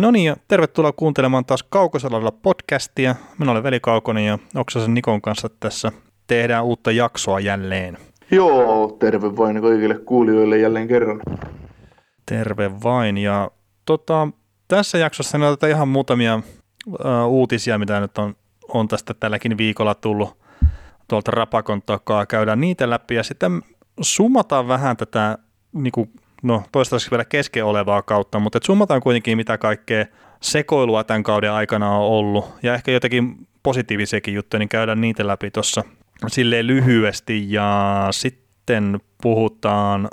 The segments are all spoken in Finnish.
No niin, ja tervetuloa kuuntelemaan taas Kaukosalalla podcastia. Minä olen Veli Kaukonen ja Oksasen Nikon kanssa tässä tehdään uutta jaksoa jälleen. Joo, terve vain kaikille kuulijoille jälleen kerran. Terve vain. Ja tota, tässä jaksossa ne otetaan ihan muutamia uh, uutisia, mitä nyt on, on tästä tälläkin viikolla tullut tuolta Rapakon takaa. Käydään niitä läpi ja sitten summataan vähän tätä niin kuin no toistaiseksi vielä kesken olevaa kautta, mutta et summataan kuitenkin mitä kaikkea sekoilua tämän kauden aikana on ollut ja ehkä jotenkin positiivisiakin juttuja, niin käydään niitä läpi tuossa silleen lyhyesti ja sitten puhutaan,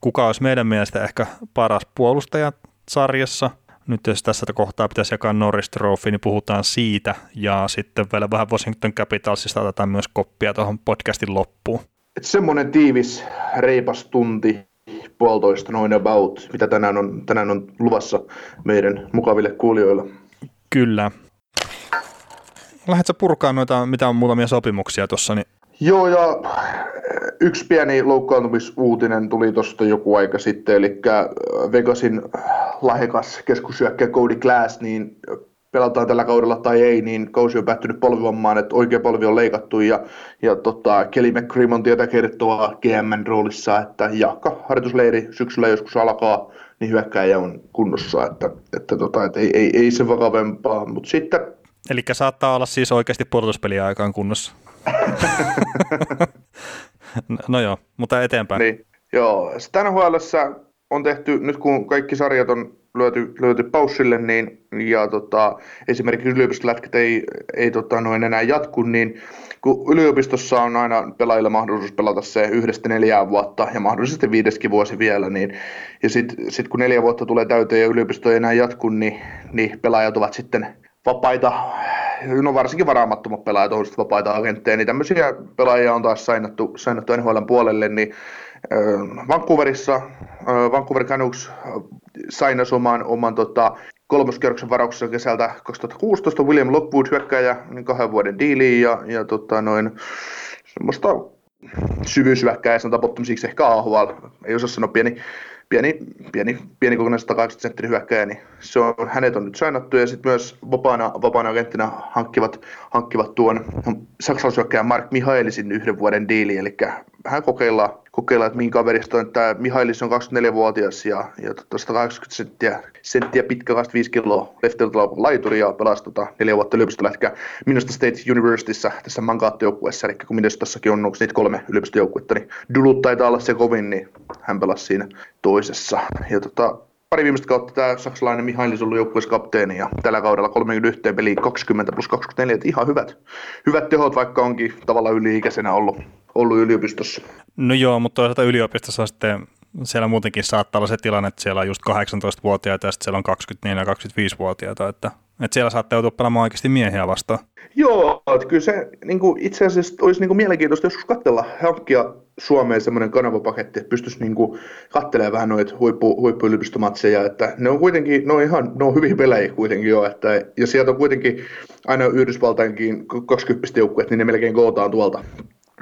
kuka olisi meidän mielestä ehkä paras puolustaja sarjassa. Nyt jos tässä kohtaa pitäisi jakaa Norris Trophy, niin puhutaan siitä ja sitten vielä vähän Washington Capitalsista otetaan myös koppia tuohon podcastin loppuun. Et semmoinen tiivis, reipas tunti puolitoista noin about, mitä tänään on, tänään on luvassa meidän mukaville kuulijoille. Kyllä. Lähdetkö purkaa noita, mitä on muutamia sopimuksia tuossa? Niin... Joo, ja yksi pieni loukkaantumisuutinen tuli tuosta joku aika sitten, eli Vegasin lahjakas keskusyökkä Cody Glass, niin pelataan tällä kaudella tai ei, niin kausi on päättynyt polvivammaan, että oikea polvi on leikattu ja, ja tota, Kelly McCrim on tietä kertoa GMn roolissa, että jakka harjoitusleiri syksyllä joskus alkaa, niin hyökkäjä on kunnossa, että, että, tota, että ei, ei, ei, se vakavempaa, mutta sitten... Eli saattaa olla siis oikeasti pudotuspeliä aikaan kunnossa. no joo, mutta eteenpäin. Niin, joo. Sitten on tehty, nyt kun kaikki sarjat on löyty, löyty paussille, niin, ja tota, esimerkiksi yliopistolätkät ei, ei tota, noin enää jatku, niin kun yliopistossa on aina pelaajilla mahdollisuus pelata se yhdestä neljään vuotta ja mahdollisesti viideskin vuosi vielä, niin, ja sitten sit kun neljä vuotta tulee täyteen ja yliopisto ei enää jatku, niin, niin pelaajat ovat sitten vapaita, no varsinkin varaamattomat pelaajat on vapaita agentteja, niin tämmöisiä pelaajia on taas sainattu, sainattu NHL puolelle, niin Vancouverissa Vancouver Canucks sainasi oman, oman tota, kolmoskierroksen varauksessa kesältä 2016 William Lockwood hyökkäjä niin kahden vuoden diiliin ja, ja tota, noin semmoista syvyyshyökkäjä, sanotaan bottomisiksi ehkä AHL, ei osaa sanoa pieni, pieni, pieni, pieni kokonainen 180 senttin hyökkäjä, niin se on, hänet on nyt sainattu ja sitten myös vapaana, vapaana agenttina hankkivat, hankkivat tuon saksalaishyökkäjän Mark Mihailisin yhden vuoden diili, eli hän kokeillaan kokeilla, että minkä kaverista on. Tämä Mihailis on 24-vuotias ja, ja tota 180 senttiä, senttiä pitkä, 25 kiloa leftiltä laituri ja pelasi tota, neljä vuotta yliopistolätkää Minusta State Universityssä tässä mankaattijoukkueessa, eli kun Minnestassakin on onko niitä kolme yliopistojoukkuetta, niin Dulut taitaa olla se kovin, niin hän pelasi siinä toisessa. Ja tota, pari viimeistä kautta tämä saksalainen Mihailis on ollut joukkueiskapteeni ja tällä kaudella 31 peliä 20 plus 24, että ihan hyvät, hyvät tehot, vaikka onkin tavallaan yli-ikäisenä ollut, ollut yliopistossa. No joo, mutta toisaalta yliopistossa sitten siellä muutenkin saattaa olla se tilanne, että siellä on just 18-vuotiaita ja sitten siellä on 24- ja 25-vuotiaita, että, että siellä saattaa joutua pelaamaan oikeasti miehiä vastaan. Joo, että kyllä se niin kuin itse asiassa olisi niin kuin mielenkiintoista joskus katsella, hankkia Suomeen semmoinen kanavapaketti, että pystyisi niin kuin katselemaan vähän noita huippu, huippuyliopistomatseja, että ne on kuitenkin, ne on ihan, ne on hyviä pelejä kuitenkin jo, että, ja sieltä on kuitenkin aina Yhdysvaltainkin 20 joukkueet, niin ne melkein kootaan tuolta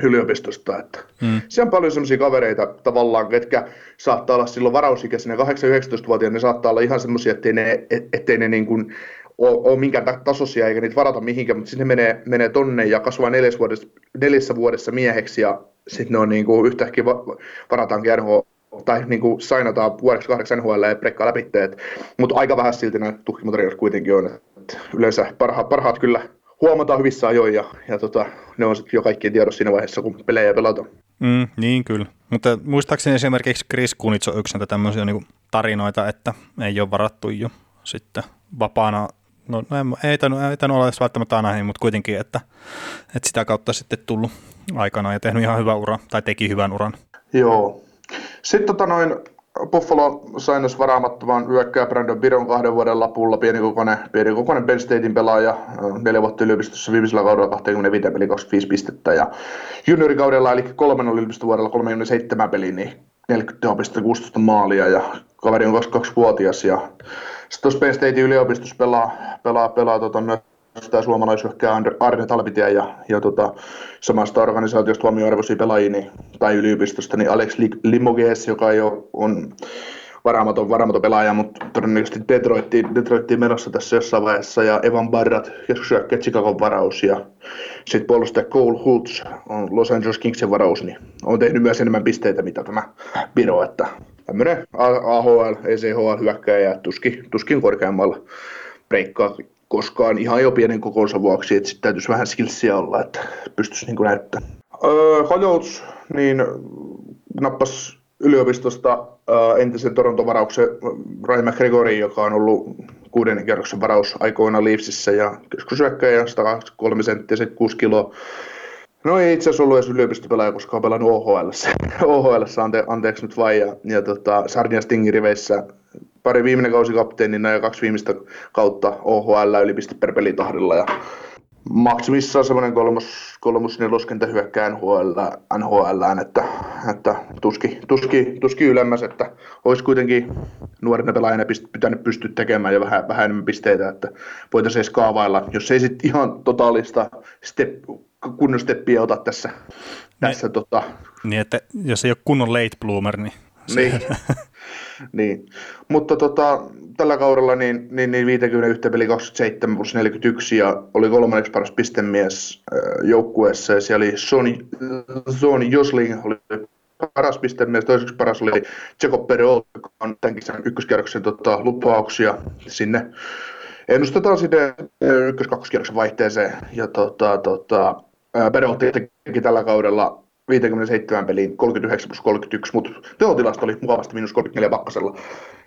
yliopistosta. Että mm. Se on paljon sellaisia kavereita tavallaan, ketkä saattaa olla silloin varausikäisenä 8-19-vuotiaana, ne saattaa olla ihan semmoisia, ettei ne, ettei ne niin kuin ole, ole minkään tasoisia eikä niitä varata mihinkään, mutta sitten ne menee, menee tonne ja kasvaa neljässä vuodessa, neljässä vuodessa mieheksi ja sitten ne on niin kuin yhtäkkiä varataankin NHL tai niin kuin sainataan vuodeksi kahdeksan NHL ja brekkaa läpi, mutta aika vähän silti näitä tukkimateriaalit kuitenkin on. Et yleensä parhaat, parhaat kyllä huomataan hyvissä ajoin ja, ja tota, ne on sitten jo kaikkien tiedossa siinä vaiheessa, kun pelejä pelataan. Mm, niin kyllä, mutta muistaakseni esimerkiksi Chris Kunitz on yksi näitä tämmöisiä niin tarinoita, että ei ole varattu jo sitten vapaana no, no ei tainnut, ei tainnut olla edes välttämättä aina, mutta kuitenkin, että, että sitä kautta sitten tullut aikana ja tehnyt ihan hyvän uran, tai teki hyvän uran. Joo. Sitten tota noin, Buffalo sai myös varaamattoman hyökkää Brandon Biron kahden vuoden lapulla, pienikokoinen, pienikokoinen Ben Statein pelaaja, neljä vuotta yliopistossa viimeisellä kaudella 25 peli 25 pistettä. Ja juniorikaudella eli kolmen yliopistovuodella 37 peliä, niin 40 tehopista 16 maalia. Ja kaveri on 22-vuotias ja sitten tuossa Penn Statein yliopistossa pelaa, pelaa, pelaa tota, myös tämä suomalaisyhkää Arne Talvitie ja, ja tota, samasta organisaatiosta huomioarvoisia pelaajia niin, tai yliopistosta, niin Alex Limoges, joka ei ole, on varaamaton, varaamaton pelaaja, mutta todennäköisesti Detroittiin, Detroittiin menossa tässä jossain vaiheessa, ja Evan Barrat, keskusyökkä Chicagon varaus, ja sitten puolustaja Cole Hultz on Los Angeles Kingsin varaus, niin on tehnyt myös enemmän pisteitä, mitä tämä Biro, että tämmöinen AHL, ECHL hyökkäjä tuskin, tuskin korkeammalla breikkaa koskaan ihan jo pienen kokonsa vuoksi, että sitten täytyisi vähän skillsia olla, että pystyisi niin näyttämään. Öö, Hojouts, niin nappas yliopistosta äh, entisen Toronto-varauksen Ryan McGregorin, joka on ollut kuudennen kerroksen varaus aikoina Leafsissä ja keskusyökkäjä 123 senttiä, 6 kiloa. No ei itse asiassa ollut edes yliopistopelaaja, koska on pelannut OHL. OHL ante, anteeksi nyt vain. Ja, ja tota, Sarnia Stingin riveissä pari viimeinen kausi kapteenina ja kaksi viimeistä kautta OHL ylipiste per pelitahdilla. Ja maksimissaan semmoinen kolmos, kolmos neloskentä hyökkää NHL, NHL että, että tuski, tuski, tuski ylemmäs, että olisi kuitenkin nuorena pelaajana pitänyt pystyä tekemään jo vähän, vähän enemmän pisteitä, että voitaisiin edes kaavailla, jos ei sitten ihan totaalista step, kunnon steppiä ota tässä. tässä niin, tota. niin, että jos ei ole kunnon late bloomer, niin... Niin. niin. Mutta tota, tällä kaudella niin, niin, niin 51 peli 27 plus 41 ja oli kolmanneksi paras pistemies joukkueessa ja siellä oli Sony, Sony Josling oli paras pistemies, toiseksi paras oli Jacob Perot, joka on tämän kisän ykköskierroksen tota, lupauksia sinne. Ennustetaan sinne ykkös-kakkoskierroksen vaihteeseen ja tota, tota, Perot teki tällä kaudella 57 peliin 39 plus 31, mutta tehotilasto oli mukavasti minus 34 pakkasella.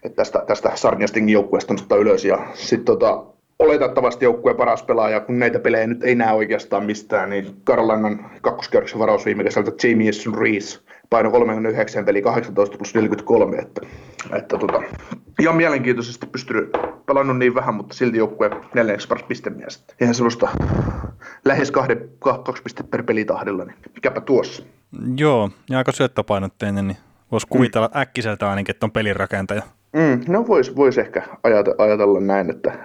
Että tästä, tästä Sarniastingin joukkueesta nostaa ylös. Ja sitten tota, oletettavasti joukkueen paras pelaaja, kun näitä pelejä nyt ei näe oikeastaan mistään, niin Karolainen kakkoskerroksen varaus viime kesältä Jameson Reese paino 39 peli 18 plus 43, että, että tota, ihan mielenkiintoisesti pystynyt pelannut niin vähän, mutta silti joukkueen neljänneksi paras pistemies. Ihan semmoista lähes kahden, kaksi pistettä per pelitahdilla, niin mikäpä tuossa. Joo, ja aika syöttöpainotteinen, niin voisi kuvitella mm. äkkiseltä ainakin, että on pelirakentaja. Mm, no voisi vois ehkä ajatella, ajatella näin, että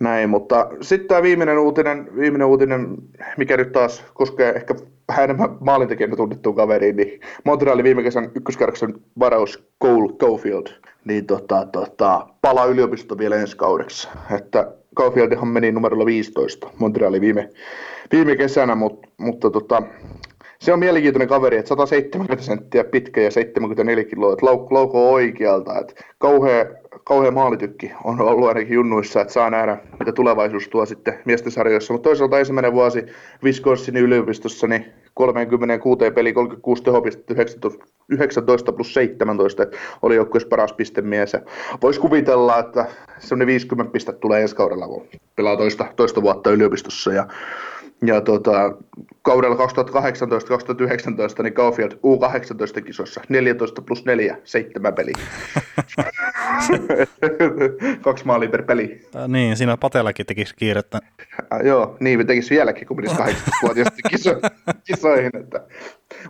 näin, mutta sitten tämä viimeinen uutinen, viimeinen uutinen, mikä nyt taas koskee ehkä enemmän maalintekijänä tunnettuun kaveriin, niin Montrealin viime kesän ykköskerroksen varaus Cole Caulfield, niin tota, tota, palaa yliopisto vielä ensi kaudeksi. Että Caulfieldhan meni numerolla 15 Montrealin viime, viime kesänä, mutta, mutta tota, se on mielenkiintoinen kaveri, että 170 senttiä pitkä ja 74 kiloa, että lauk- oikealta, että kauhea, kauhea maalitykki on ollut ainakin junnuissa, että saa nähdä, mitä tulevaisuus tuo sitten miesten sarjoissa. Mutta toisaalta ensimmäinen vuosi Wisconsinin yliopistossa, niin 36 peli, 36 tehopistettä, 19 plus 17 oli joukkueessa paras pistemies. Voisi kuvitella, että semmoinen 50 pistettä tulee ensi kaudella, kun pelaa toista, toista vuotta yliopistossa. Ja ja tota, kaudella 2018-2019 niin Caulfield U18 kisossa 14 plus 4, 7 peliä. Kaksi maalia per peli. Äh, niin, siinä Patelakin tekisi kiirettä. Äh, joo, niin tekisi vieläkin, kun menisi 18-vuotiaasti kiso, kisoihin. Että.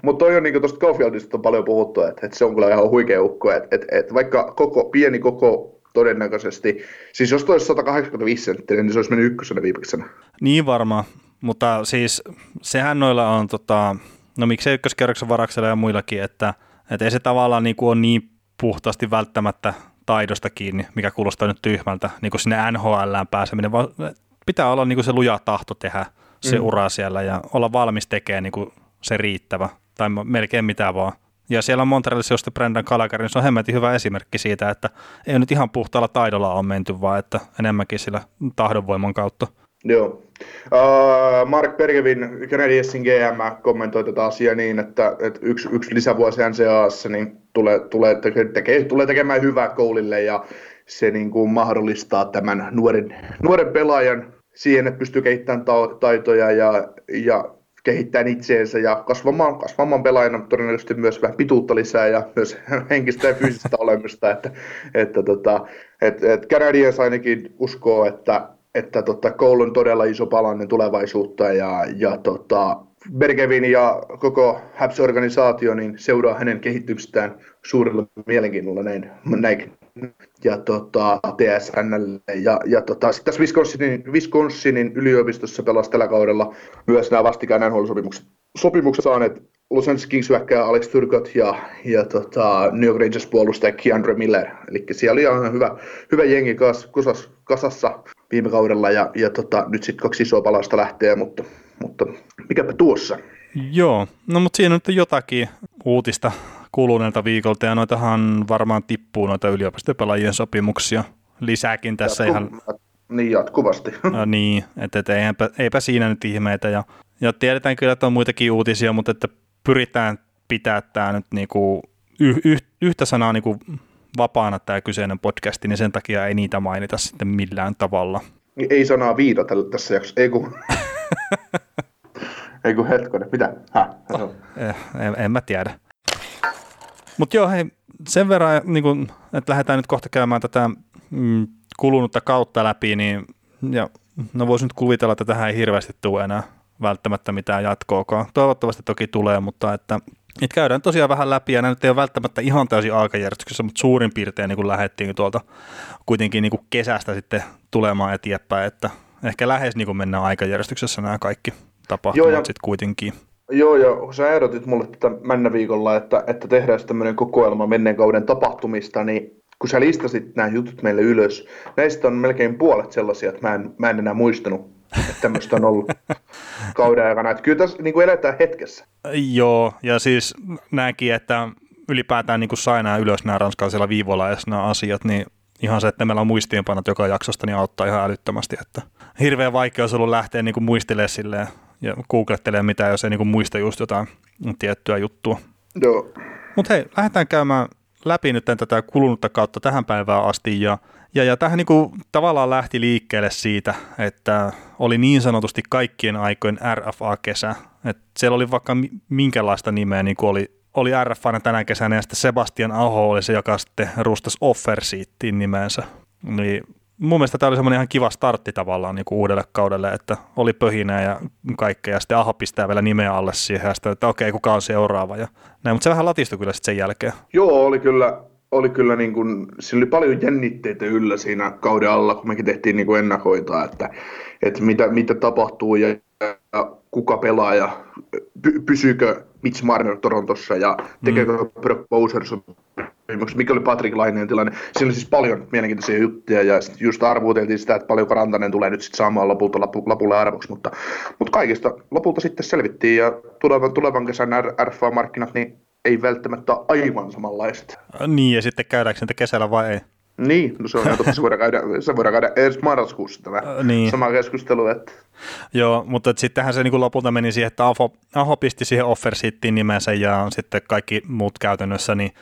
Mutta toi on niin tuosta Caulfieldista on paljon puhuttu, että, että se on kyllä ihan huikea ukko, että, että, että vaikka koko, pieni koko todennäköisesti, siis jos toi 185 senttiä, niin se olisi mennyt ykkösenä viimeisenä. Niin varmaan, mutta siis sehän noilla on, tota, no miksei ykköskerroksen varaksella ja muillakin, että, että ei se tavallaan niin kuin ole niin puhtaasti välttämättä taidosta kiinni, mikä kuulostaa nyt tyhmältä, niin kuin sinne NHLään pääseminen, vaan pitää olla niin kuin se luja tahto tehdä se mm. ura siellä ja olla valmis tekemään niin kuin se riittävä, tai melkein mitä vaan. Ja siellä on Montrealissa just Brendan Kalakari, niin se on hemmetin hyvä esimerkki siitä, että ei nyt ihan puhtaalla taidolla ole menty, vaan että enemmänkin sillä tahdonvoiman kautta. Joo. Uh, Mark Bergevin Canadiensin GM kommentoi tätä asiaa niin, että, että yksi, yksi lisävuosi NCAassa niin tulee, tulee, teke, tulee tekemään hyvää koulille ja se niin kuin mahdollistaa tämän nuoren, nuoren pelaajan siihen, että pystyy kehittämään taitoja ja, ja kehittää itseensä ja kasvamaan, kasvamaan pelaajana todennäköisesti myös vähän pituutta lisää ja myös henkistä ja fyysistä olemista, että, että tota, et, et Canadiens ainakin uskoo, että, että tota, Cole on todella iso palanen tulevaisuutta ja, ja tota, Bergevin ja koko Habs-organisaatio niin seuraa hänen kehityksestään suurella mielenkiinnolla näin, näin ja tota, TSNlle. Ja, ja tota, sitten tässä Wisconsinin, Wisconsinin yliopistossa pelasi tällä kaudella myös nämä vastikään NHL-sopimukset sopimukset saaneet Los Angeles Kings hyökkää Alex Turcot ja, ja tota, New York Rangers puolustaja Keandre Miller. Eli siellä oli ihan hyvä, hyvä jengi kas, kusas, kasassa viime kaudella ja, ja tota, nyt sitten kaksi isoa palasta lähtee, mutta, mutta mikäpä tuossa. Joo, no mutta siinä nyt jotakin uutista kuluneelta viikolta ja noitahan varmaan tippuu noita yliopistopelaajien sopimuksia lisääkin tässä Jatku, ihan. Niin jatkuvasti. Ja niin, että et eipä, eipä siinä nyt ihmeitä ja, ja tiedetään kyllä, että on muitakin uutisia, mutta että pyritään pitää tämä nyt niinku yh, yh, yhtä sanaa niinku vapaana tämä kyseinen podcasti, niin sen takia ei niitä mainita sitten millään tavalla. Ei sanaa viitata tässä jaksossa, ei kun... ei kun hetkonen, mitä? Häh? Oh, en, en mä tiedä. Mutta joo, hei, sen verran, niin kun, että lähdetään nyt kohta käymään tätä mm, kulunutta kautta läpi, niin ja, no voisi nyt kuvitella, että tähän ei hirveästi tule enää välttämättä mitään jatkoakaan. Toivottavasti toki tulee, mutta että, että käydään tosiaan vähän läpi, ja nämä nyt ei ole välttämättä ihan täysin aikajärjestyksessä, mutta suurin piirtein niin kuin lähdettiin tuolta kuitenkin niin kuin kesästä sitten tulemaan eteenpäin, että ehkä lähes niin kuin mennään aikajärjestyksessä nämä kaikki tapahtumat sitten kuitenkin. Joo, ja sä ehdotit mulle tätä männä viikolla, että, että tehdään tämmöinen kokoelma menneen kauden tapahtumista, niin kun sä listasit nämä jutut meille ylös, näistä on melkein puolet sellaisia, että mä en, mä en enää muistanut, että tämmöistä on ollut kauden aikana. Että kyllä tässä niin kuin eletään hetkessä. Joo, ja siis näki, että ylipäätään niin kuin sai nämä ylös nämä ranskalaisilla viivoilla edes nämä asiat, niin ihan se, että meillä on muistiinpanot joka jaksosta, niin auttaa ihan älyttömästi. Että hirveän vaikea olisi ollut lähteä niin kuin muistelemaan silleen ja googlettelee mitään, jos ei niinku muista just jotain tiettyä juttua. Joo. Mutta hei, lähdetään käymään läpi nyt tätä kulunutta kautta tähän päivään asti ja ja, ja tähän niinku tavallaan lähti liikkeelle siitä, että oli niin sanotusti kaikkien aikojen RFA-kesä. Et siellä oli vaikka minkälaista nimeä, niin kuin oli, oli RFA tänä kesänä, ja sitten Sebastian Aho oli se, joka sitten rustasi Offerseatiin nimensä. Niin mun mielestä tämä oli semmoinen ihan kiva startti tavallaan niin kuin uudelle kaudelle, että oli pöhinää ja kaikkea, ja sitten Aho pistää vielä nimeä alle siihen, ja sitten, että okei, kuka on seuraava, ja näin, mutta se vähän latistui kyllä sitten sen jälkeen. Joo, oli kyllä, oli kyllä niin kuin, sillä oli paljon jännitteitä yllä siinä kauden alla, kun mekin tehtiin niin kuin ennakoita, että, että mitä, mitä tapahtuu ja, ja kuka pelaa ja py, pysyykö Mitch Marner Torontossa ja tekeekö mm. Brock Bowser mikä oli Patrick Laineen tilanne. Siinä oli siis paljon mielenkiintoisia juttuja ja just arvuuteltiin sitä, että paljon Rantanen tulee nyt sitten saamaan lopulta lapu, lapulle arvoksi, mutta, mutta kaikista lopulta sitten selvittiin ja tulevan, tulevan kesän RFA-markkinat niin ei välttämättä aivan samanlaiset. Niin ja sitten käydäänkö niitä kesällä vai ei? Niin, no se on totta, se voidaan käydä, se voidaan käydä edes marraskuussa tämä niin. sama keskustelu. Että... Joo, mutta sittenhän se niin lopulta meni siihen, että Aho, Aho pisti siihen Offersittiin nimensä ja sitten kaikki muut käytännössä, niin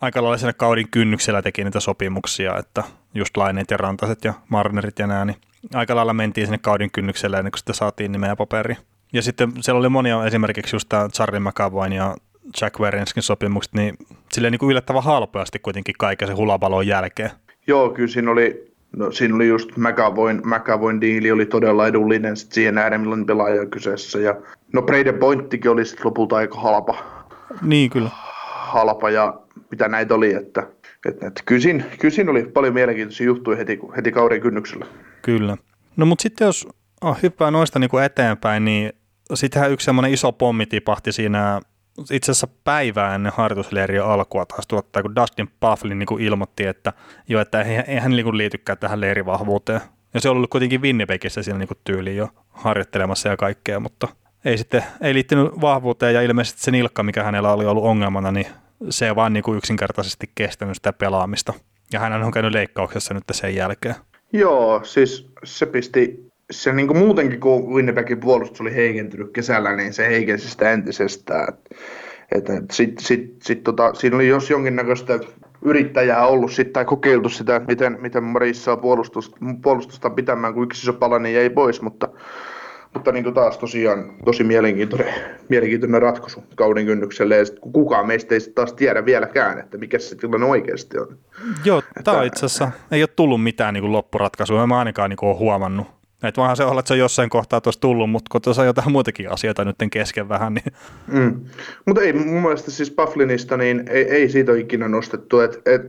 aika lailla siinä kaudin kynnyksellä teki niitä sopimuksia, että just Laineet ja Rantaset ja Marnerit ja nämä, niin aika lailla mentiin sinne kaudin kynnyksellä ennen kuin sitten saatiin nimeä ja paperi. Ja sitten siellä oli monia esimerkiksi just tämä Charlie McAvoyn ja Jack Werenskin sopimukset, niin silleen niin kuin yllättävän halpeasti kuitenkin kaiken se hulapalon jälkeen. Joo, kyllä siinä oli, no, siinä oli just McAvoyn, McAvoyn diili oli todella edullinen sit siihen nähden, milloin pelaaja kyseessä. Ja, no Braden Pointtikin oli sitten lopulta aika halpa. Niin kyllä. Halpa ja mitä näitä oli, että, että, että kyllä, siinä, kyllä siinä oli paljon mielenkiintoisia juttuja heti, heti kauden kynnyksellä. Kyllä. No mutta sitten jos oh, hyppää noista niin kuin eteenpäin, niin sittenhän yksi semmoinen iso pommi tipahti siinä itse asiassa päivää ennen harjoitusleiriä alkua taas tuottaa, kun Dustin Pufflin niin ilmoitti, että jo, että ei, ei hän niin liitykään tähän leirivahvuuteen. Ja se on ollut kuitenkin Winnipegissä siinä niin tyyliin jo harjoittelemassa ja kaikkea, mutta ei sitten ei liittynyt vahvuuteen ja ilmeisesti se nilkka, mikä hänellä oli ollut ongelmana, niin se ei vaan niin kuin yksinkertaisesti kestänyt sitä pelaamista. Ja hän on käynyt leikkauksessa nyt sen jälkeen. Joo, siis se pisti se niin kuin muutenkin, kun Winnipegin puolustus oli heikentynyt kesällä, niin se heikensi sitä entisestään. Että et, sit, sit, sit, tota, siinä oli jos jonkinnäköistä yrittäjää ollut sit, tai kokeiltu sitä, miten, miten Maris saa puolustusta, puolustusta pitämään, kun yksi iso palanen jäi pois, mutta, mutta niin kuin taas tosiaan tosi mielenkiintoinen, mielenkiintoinen ratkaisu kauden kynnykselle, ja kun kukaan meistä ei taas tiedä vieläkään, että mikä se tilanne oikeasti on. Joo, tämä itse asiassa ei ole tullut mitään niin kuin loppuratkaisua, mä ainakaan niin kuin ole huomannut. Että vaan se olla, että se on jossain kohtaa tuossa tullut, mutta kun tuossa on jotain muitakin asioita nyt kesken vähän, niin... Mm. Mutta ei mun mielestä siis Bufflinista, niin ei, ei siitä ole ikinä nostettu, että et,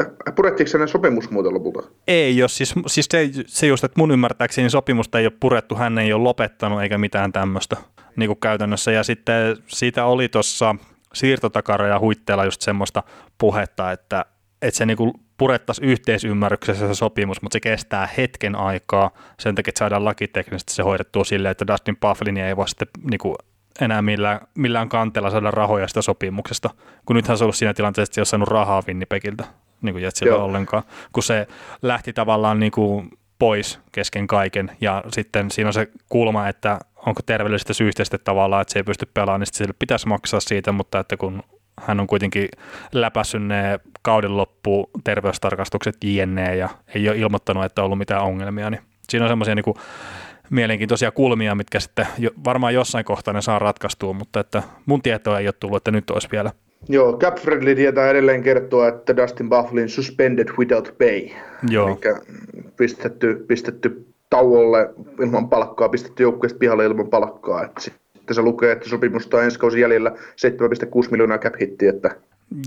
äh, purettiinko hänen sopimus muuten lopulta? Ei jos siis, siis se, se just, että mun ymmärtääkseni sopimusta ei ole purettu, hän ei ole lopettanut eikä mitään tämmöistä niin kuin käytännössä, ja sitten siitä oli tuossa siirtotakara ja huitteella just semmoista puhetta, että, että se niinku purettaisiin yhteisymmärryksessä se sopimus, mutta se kestää hetken aikaa. Sen takia, että saadaan lakiteknisesti se hoidettua silleen, että Dustin Bufflin ei voi sitten niin kuin enää millään, millään kanteella saada rahoja sitä sopimuksesta, kun nythän se on ollut siinä tilanteessa, että se ei ole saanut rahaa Winnipegiltä niin kuin Jetsiltä ollenkaan, kun se lähti tavallaan niin kuin pois kesken kaiken ja sitten siinä on se kulma, että onko terveellisestä syystä sitten tavallaan, että se ei pysty pelaamaan, niin sille pitäisi maksaa siitä, mutta että kun hän on kuitenkin läpässyt ne kauden loppu terveystarkastukset jne. ja ei ole ilmoittanut, että on ollut mitään ongelmia, niin siinä on semmoisia niin mielenkiintoisia kulmia, mitkä sitten jo, varmaan jossain kohtaa ne saa ratkaistua, mutta että mun tietoa ei ole tullut, että nyt olisi vielä. Joo, Cap Friendly tietää edelleen kertoa, että Dustin Bufflin suspended without pay. Joo. Eli pistetty, pistetty tauolle ilman palkkaa, pistetty joukkueesta pihalle ilman palkkaa. Että se lukee, että sopimusta on ensi kausi jäljellä 7,6 miljoonaa cap hitti. Että...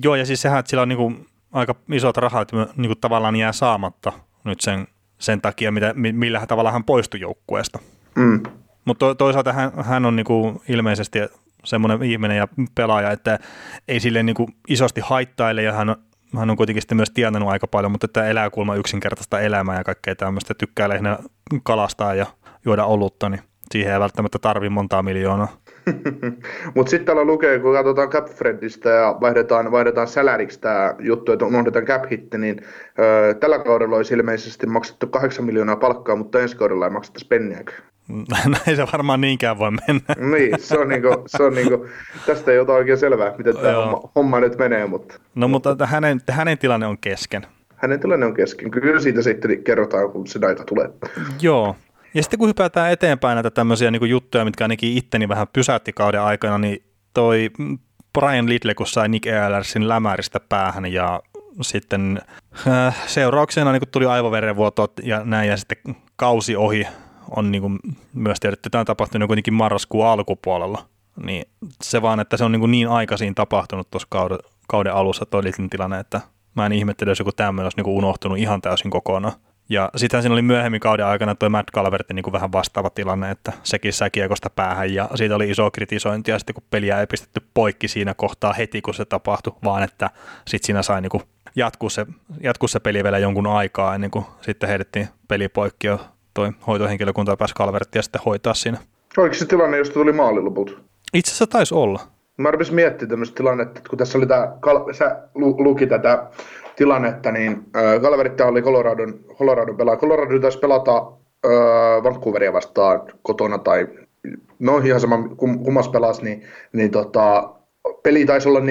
Joo, ja siis sehän, että sillä on niinku aika isot rahat, että niinku tavallaan jää saamatta nyt sen, sen takia, mitä, millä tavalla hän poistui joukkueesta. Mm. Mutta toisaalta hän, hän on niinku ilmeisesti semmoinen ihminen ja pelaaja, että ei sille niinku isosti haittaile ja hän, hän on kuitenkin sitten myös tienannut aika paljon, mutta että elää kulma yksinkertaista elämää ja kaikkea tämmöistä, tykkää lähinnä kalastaa ja juoda olutta, niin siihen ei välttämättä tarvi montaa miljoonaa. Mutta sitten täällä lukee, kun katsotaan CapFriendistä ja vaihdetaan, vaihdetaan saläriksi tämä juttu, että unohdetaan cap hitti, niin öö, tällä kaudella olisi ilmeisesti maksettu 8 miljoonaa palkkaa, mutta ensi kaudella ei makseta penniäkään. Näin se varmaan niinkään voi mennä. niin, se on, niinku, se on niinku, tästä ei ole oikein selvää, miten tämä homma, homma, nyt menee. Mutta, no mutta hänen, hänen tilanne on kesken. Hänen tilanne on kesken. Kyllä siitä sitten kerrotaan, kun se daita tulee. Joo, ja sitten kun hypätään eteenpäin näitä tämmöisiä niin juttuja, mitkä ainakin itteni vähän pysäytti kauden aikana, niin toi Brian Lidle, kun sai Nick Ealersin lämäristä päähän ja sitten äh, seurauksena niin tuli aivoverenvuoto ja näin ja sitten kausi ohi on niin myös tiedetty, tämä on tapahtunut kuitenkin marraskuun alkupuolella. Niin se vaan, että se on niin, niin aikaisin tapahtunut tuossa kauden, kauden alussa toi tilanne, että mä en ihmettele, jos joku tämmöinen olisi niin unohtunut ihan täysin kokonaan. Ja sitten siinä oli myöhemmin kauden aikana tuo Matt Calvertin niin kuin vähän vastaava tilanne, että sekin sai kiekosta päähän ja siitä oli iso kritisointi ja sitten kun peliä ei pistetty poikki siinä kohtaa heti kun se tapahtui, vaan että sitten siinä sai niin kuin jatkuu se, jatkuu se peli vielä jonkun aikaa ennen kuin sitten heitettiin peli poikki ja toi hoitohenkilökunta pääsi Calvertia sitten hoitaa siinä. Oliko se tilanne, josta tuli maali loput? Itse asiassa taisi olla. Mä rupesin miettimään tämmöistä tilannetta, että kun tässä oli tämä, sä luki tätä tilannetta, niin Calvertta oli Coloradon, Coloradon pelaaja. Colorado taisi pelata Vancouveria vastaan kotona tai no ihan sama kummas pelasi, niin, niin tota, peli taisi olla 4-2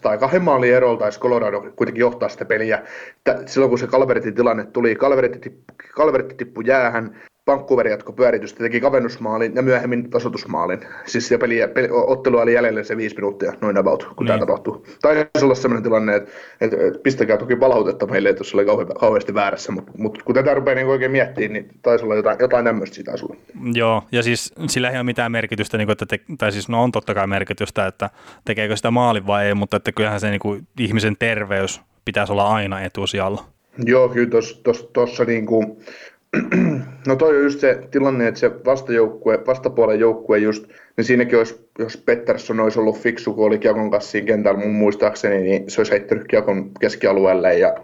tai kahden maalin erolla taisi Colorado kuitenkin johtaa sitä peliä. Silloin kun se Calvertin tilanne tuli, Calvertti, Calvertti tippui jäähän, Vancouver jatko pyöritystä, teki kavennusmaalin ja myöhemmin tasoitusmaalin. Siis se peli, peli, ottelu oli jäljellä se viisi minuuttia, noin about, kun niin. tämä tapahtuu. Taisi olla sellainen tilanne, että, että, että pistäkää toki palautetta meille, että jos oli kauhe, kauheasti väärässä, mutta, mutta kun tätä rupeaa niin oikein miettimään, niin taisi olla jotain, jotain tämmöistä siitä asulla. Joo, ja siis sillä ei ole mitään merkitystä, niin kuin, että te, tai siis no on totta kai merkitystä, että tekeekö sitä maalin vai ei, mutta että kyllähän se niin kuin, ihmisen terveys pitäisi olla aina etusijalla. Joo, kyllä tuossa niin kuin, No toi on just se tilanne, että se vastajoukkue, vastapuolen joukkue just, niin siinäkin olisi, jos Pettersson olisi ollut fiksu, kun oli Kiakon kanssa siinä kentällä mun muistaakseni, niin se olisi heittänyt Kiakon keskialueelle ja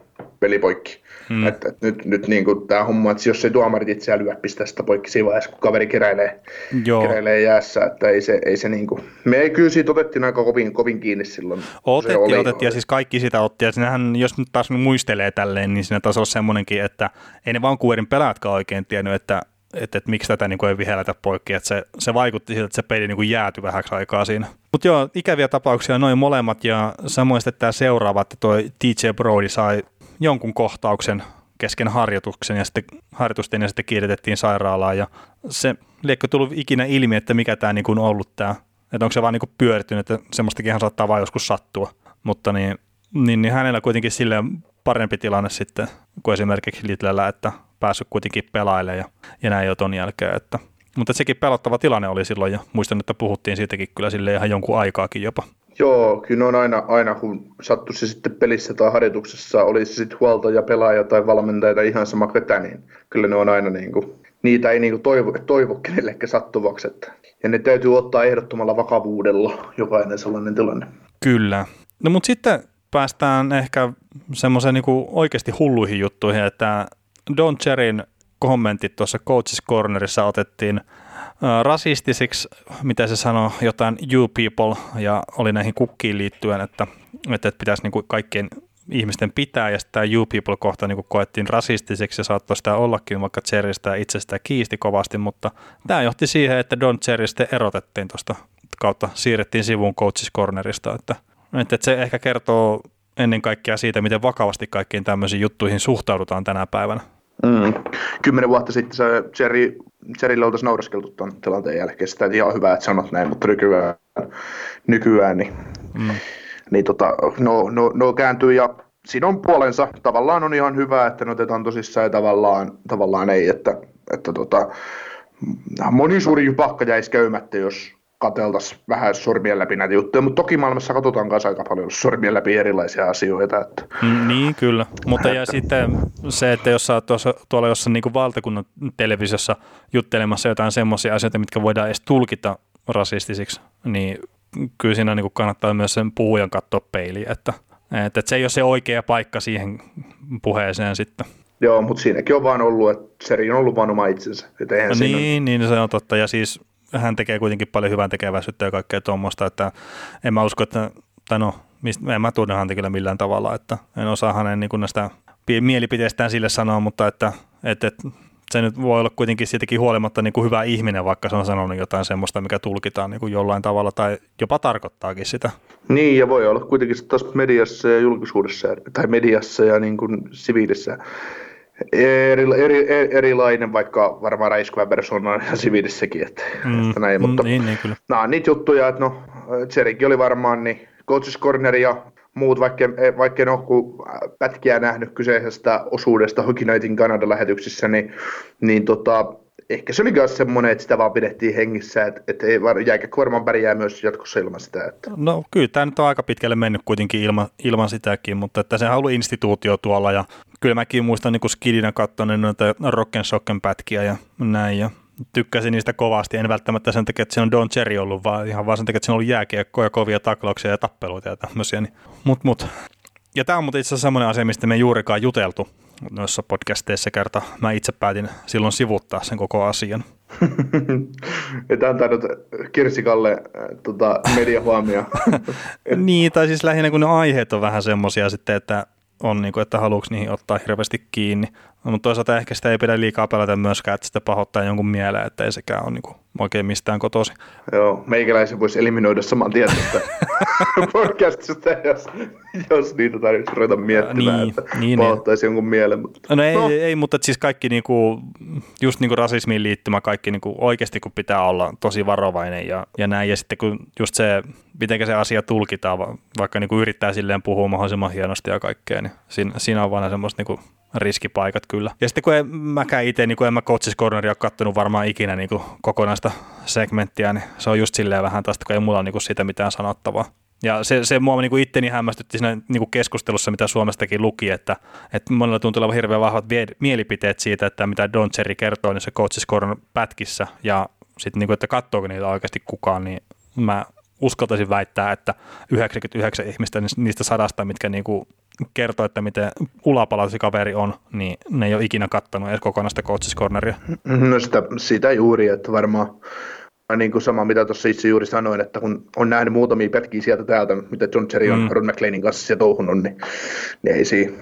peli poikki. Hmm. Et, et nyt nyt niin tämä homma, että jos se tuomarit itseään lyö pistää sitä poikki siinä vaiheessa, kun kaveri keräilee, Joo. keräilee jäässä, että ei se, ei se niin kuin, me ei kyllä siitä otettiin aika kovin, kovin kiinni silloin. Otettiin, oli, otettiin ja siis kaikki sitä otti, ja sinähän, jos nyt taas muistelee tälleen, niin siinä taisi olla semmoinenkin, että ei ne Vancouverin pelaatkaan oikein tiennyt, että että, että miksi tätä niin kuin ei vihelletä poikki, että se, se vaikutti siltä, että se peli niin kuin jäätyi vähäksi aikaa siinä. Mutta joo, ikäviä tapauksia noin molemmat ja samoin sitten tämä seuraava, että toi TJ Brody sai jonkun kohtauksen kesken harjoituksen ja sitten harjoitusten ja sitten kiiretettiin sairaalaan. Ja se liekö tullut ikinä ilmi, että mikä tämä niin on ollut tämä, että onko se vaan niin pyörittynyt, että semmoistakin saattaa vaan joskus sattua, mutta niin, niin, niin hänellä kuitenkin silleen parempi tilanne sitten kuin esimerkiksi Litlellä, että päässyt kuitenkin pelailemaan ja, ja näin jo ton jälkeen, että. Mutta sekin pelottava tilanne oli silloin ja muistan, että puhuttiin siitäkin kyllä sille ihan jonkun aikaakin jopa. Joo, kyllä on aina, aina kun sattuisi sitten pelissä tai harjoituksessa, olisi sitten huoltaja, pelaaja tai valmentaja ihan sama ketä, niin kyllä ne on aina niin kuin, niitä ei niin kuin toivo, toivo kenellekään sattuvaksi. Että, ja ne täytyy ottaa ehdottomalla vakavuudella jokainen sellainen tilanne. Kyllä. No mutta sitten päästään ehkä semmoiseen niin oikeasti hulluihin juttuihin, että Don Cherin kommentit tuossa Coaches Cornerissa otettiin rasistisiksi, mitä se sanoi, jotain you people, ja oli näihin kukkiin liittyen, että, että pitäisi niin kuin kaikkien ihmisten pitää, ja tämä you people kohta niin koettiin rasistiseksi, ja saattoi sitä ollakin, vaikka Cherry sitä itse sitä kiisti kovasti, mutta tämä johti siihen, että Don Cherry sitten erotettiin tuosta kautta, siirrettiin sivuun Coaches Cornerista, että, että se ehkä kertoo ennen kaikkea siitä, miten vakavasti kaikkiin tämmöisiin juttuihin suhtaudutaan tänä päivänä. Mm. Kymmenen vuotta sitten se Jerry, Jerrylle oltaisiin nauraskeltu tuon tilanteen jälkeen. Sitä ihan hyvä, että sanot näin, mutta nykyään, nykyään niin, mm. niin tota, no, no, no, kääntyy ja siinä on puolensa. Tavallaan on ihan hyvä, että ne otetaan tosissaan ja tavallaan, tavallaan ei, että, että tota, moni suuri jupakka jäisi käymättä, jos kateltaisiin vähän sormien läpi näitä juttuja, mutta toki maailmassa katsotaan kanssa aika paljon sormien läpi erilaisia asioita. Että. Mm, niin, kyllä. Mutta ja sitten se, että jos sä oot tuossa, tuolla jossain niin valtakunnan televisiossa juttelemassa jotain semmoisia asioita, mitkä voidaan edes tulkita rasistisiksi, niin kyllä siinä niin kannattaa myös sen puhujan katsoa peiliin, että, että, se ei ole se oikea paikka siihen puheeseen sitten. Joo, mutta siinäkin on vaan ollut, että Seri on ollut vaan oma itsensä. Että no niin, niin, se on totta. Ja siis hän tekee kuitenkin paljon hyvän tekeväisyyttä ja kaikkea tuommoista, että en mä usko, että, tai no, mistä, en mä tunne häntä kyllä millään tavalla, että en osaa hänen niin näistä mielipiteistään sille sanoa, mutta että, että, että se nyt voi olla kuitenkin siitäkin huolimatta niin kuin hyvä ihminen, vaikka se on sanonut jotain semmoista, mikä tulkitaan niin kuin jollain tavalla tai jopa tarkoittaakin sitä. Niin, ja voi olla kuitenkin taas mediassa ja julkisuudessa, tai mediassa ja niin kuin siviilissä eri, eri, erilainen, vaikka varmaan räiskyvä persona on ihan siviilissäkin, että, mm, että näin, mutta niin, niin, kyllä. nämä on niitä juttuja, että no, Jerikin oli varmaan niin Coaches Corner ja muut, vaikka, vaikka en ole pätkiä nähnyt kyseisestä osuudesta Hockey Nightin Kanadan lähetyksissä, niin, niin tota, ehkä se oli myös semmoinen, että sitä vaan pidettiin hengissä, että, että ei, varmaan pärjää myös jatkossa ilman sitä. Että. No kyllä tämä nyt on aika pitkälle mennyt kuitenkin ilman, ilman sitäkin, mutta että se on ollut instituutio tuolla ja kyllä mäkin muistan niin skidinä katsoin noita Rock'n'Socken pätkiä ja näin ja tykkäsin niistä kovasti, en välttämättä sen takia, että siinä on Don Cherry ollut, vaan ihan vaan sen takia, että siinä on ollut jääkiekkoja, kovia taklauksia ja tappeluita ja tämmöisiä. Niin. Mut, mut. Ja tämä on mutta itse asiassa semmoinen asia, mistä me ei juurikaan juteltu noissa podcasteissa kerta. Mä itse päätin silloin sivuttaa sen koko asian. Että antaa nyt Kirsikalle äh, tota, mediahuomio. niin, tai siis lähinnä kun ne aiheet on vähän semmoisia sitten, että on, niin kuin, että haluuks niihin ottaa hirveästi kiinni. No, mutta toisaalta ehkä sitä ei pidä liikaa pelata myöskään, että sitä pahoittaa jonkun mieleen, että ei sekään ole niin kuin, oikein mistään kotosi. Joo, meikäläisen voisi eliminoida saman tien tästä podcastista, jos, jos niitä tarvitsisi ruveta miettimään, niin, että niin, pahoittaisi niin. jonkun mielen. Mutta, no, ei, no. ei, mutta siis kaikki niinku, just niinku rasismiin liittymä, kaikki niinku oikeasti kun pitää olla tosi varovainen ja, ja näin. Ja sitten kun just se, miten se asia tulkitaan, vaikka niinku yrittää silleen puhua mahdollisimman hienosti ja kaikkea, niin siinä, siinä on vaan semmoista niinku riskipaikat kyllä. Ja sitten kun en, mäkään itse, niin kun en mä Coaches Corneria ole kattonut varmaan ikinä niin kokonaista segmenttiä, niin se on just silleen vähän tästä, kun ei mulla ole niin siitä mitään sanottavaa. Ja se, se mua niin itteni hämmästytti siinä niin keskustelussa, mitä Suomestakin luki, että, että monella tuntuu olevan hirveän vahvat vie, mielipiteet siitä, että mitä Don Cherry kertoo niissä Coaches Corner pätkissä, ja sitten, niin että katsoako niitä oikeasti kukaan, niin mä uskaltaisin väittää, että 99 ihmistä niistä sadasta, mitkä niin kuin kertoo, että miten ulapala se kaveri on, niin ne ei ole ikinä kattanut edes kokonaista Coaches Corneria. No sitä, sitä juuri, että varmaan niin kuin sama, mitä tuossa itse juuri sanoin, että kun on nähnyt muutamia pätkiä sieltä täältä, mitä John Cherry on mm. Ron McLeanin kanssa siellä touhunut, niin, niin ei, siinä,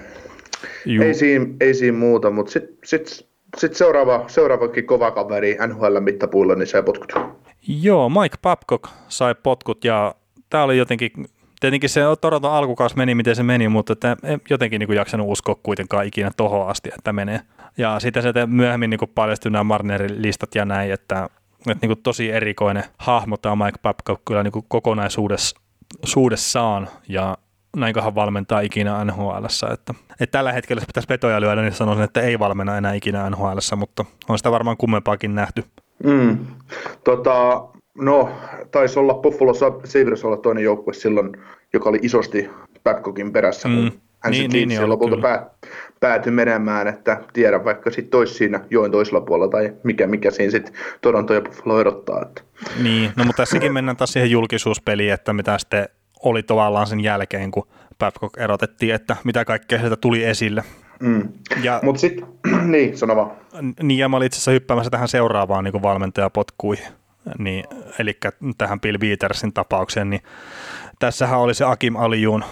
ei, siinä, ei siinä muuta, mutta sitten sit, sit seuraava, seuraavakin kova kaveri NHL mittapuulla, niin sai potkut. Joo, Mike Babcock sai potkut ja tämä oli jotenkin tietenkin se Toronton alkukaus meni, miten se meni, mutta että en jotenkin niin kuin jaksanut uskoa kuitenkaan ikinä tohon asti, että menee. Ja sitten se myöhemmin niin kuin paljastui nämä Marnerin listat ja näin, että että niin kuin tosi erikoinen hahmo tämä Mike Babcock kyllä niin kuin kokonaisuudessaan ja näinköhän valmentaa ikinä NHL. Että, että tällä hetkellä, jos pitäisi vetoja lyödä, niin sanoisin, että ei valmenna enää ikinä NHL, mutta on sitä varmaan kummempaakin nähty. Mm. Tota, no, taisi olla Buffalo Sabres olla toinen joukkue silloin, joka oli isosti Babcockin perässä, mm. kun hän niin, niin, niin lopulta pää, päätyi menemään, että tiedä vaikka sitten toisi siinä joen toisella puolella tai mikä, mikä siinä sitten Toronto ja Buffalo erottaa. Että. Niin, no mutta tässäkin mennään taas siihen julkisuuspeliin, että mitä sitten oli tavallaan sen jälkeen, kun Babcock erotettiin, että mitä kaikkea sieltä tuli esille. Mm. Ja, Mutta sitten, niin, sano vaan. Niin, ja mä olin itse asiassa hyppäämässä tähän seuraavaan niin valmentajapotkuihin, niin, eli tähän Bill Beatersin tapaukseen, niin tässähän oli se Akim Alijun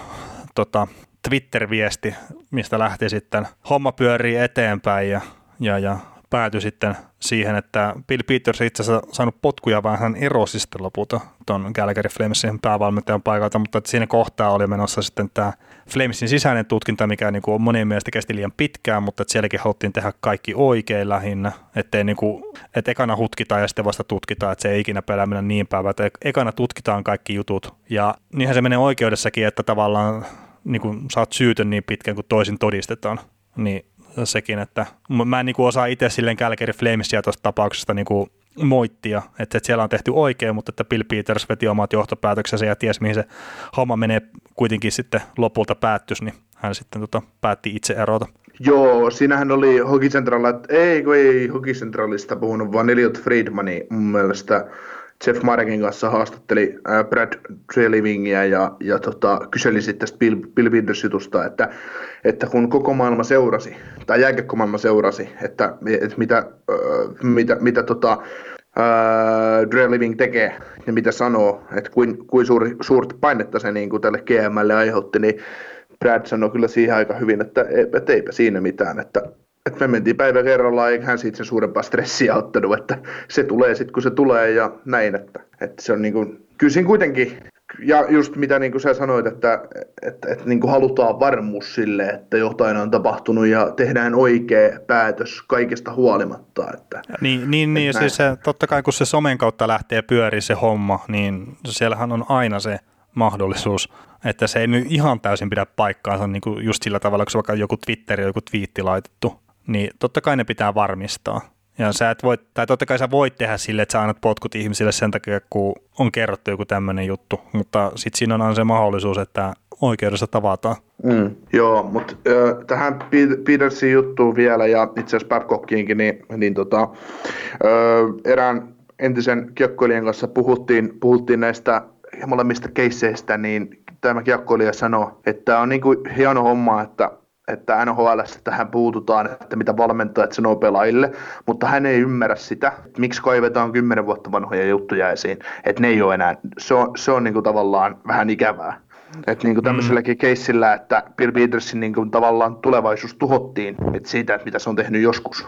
tota, Twitter-viesti, mistä lähti sitten homma pyörii eteenpäin ja, ja, ja päätyi sitten siihen, että Bill Peters itse asiassa saanut potkuja, vaan hän erosi sitten lopulta tuon Calgary Flamesin päävalmentajan paikalta, mutta siinä kohtaa oli menossa sitten tämä Flamesin sisäinen tutkinta, mikä niin kuin monien mielestä kesti liian pitkään, mutta että sielläkin haluttiin tehdä kaikki oikein lähinnä, ettei niin kuin, että ekana hutkitaan ja sitten vasta tutkitaan, että se ei ikinä pelää mennä niin päivä, että ekana tutkitaan kaikki jutut. Ja niinhän se menee oikeudessakin, että tavallaan niin kuin, sä oot syytön niin pitkään kuin toisin todistetaan, niin sekin, että mä en niin kuin osaa itse silleen Calgary Flamesia tuosta tapauksesta niin kuin moittia, että, että siellä on tehty oikein, mutta että Bill Peters veti omat johtopäätöksensä ja ties mihin se homma menee kuitenkin sitten lopulta päättys, niin hän sitten tota, päätti itse erota. Joo, siinähän oli Hockey Central, ei kun ei Hockey Centralista puhunut, vaan Elliot Friedmani mun mielestä Jeff Marekin kanssa haastatteli Brad Trelivingia ja, ja tota, kyseli sitten tästä Bill, Bill jutusta, että, että kun koko maailma seurasi, tai jääkiekkomaailma seurasi, että, että mitä, äh, mitä, mitä tota, äh, Dre Living tekee ja mitä sanoo, että kuin, kuin suuri, suurta painetta se niin kuin tälle GMlle aiheutti, niin Brad sanoi kyllä siihen aika hyvin, että, että eipä siinä mitään, että, että me mentiin päivä kerrallaan, eikä hän siitä sen suurempaa stressiä ottanut, että se tulee sitten kun se tulee ja näin, että, että se on niin kuin, kyllä siinä kuitenkin, ja just mitä niin kuin sä sanoit, että, että, että, niin kuin halutaan varmuus sille, että jotain on tapahtunut ja tehdään oikea päätös kaikesta huolimatta. Että, niin, niin, niin että siis se, totta kai kun se somen kautta lähtee pyöri se homma, niin siellähän on aina se mahdollisuus, että se ei nyt ihan täysin pidä paikkaansa niin kuin just sillä tavalla, kun se vaikka joku Twitteri joku twiitti laitettu, niin totta kai ne pitää varmistaa. Ja sä et voi, tai totta kai sä voit tehdä sille, että sä annat potkut ihmisille sen takia, kun on kerrottu joku tämmöinen juttu, mutta sitten siinä on aina se mahdollisuus, että oikeudessa tavataan. Mm, joo, mutta äh, tähän Petersin juttuun vielä ja itse asiassa Babcockiinkin, niin, niin tota, äh, erään entisen kiekkoilijan kanssa puhuttiin, puhuttiin näistä molemmista keisseistä, niin tämä kiekkoilija sanoi, että on niin kuin hieno homma, että että NHL tähän puututaan, että mitä valmentajat sanoo pelaajille, mutta hän ei ymmärrä sitä, että miksi kaivetaan kymmenen vuotta vanhoja juttuja esiin, että ne ei ole enää, se on, se on niin kuin tavallaan vähän ikävää. Että niin kuin tämmöiselläkin mm. keissillä, että Bill Petersin niin kuin tavallaan tulevaisuus tuhottiin että siitä, että mitä se on tehnyt joskus.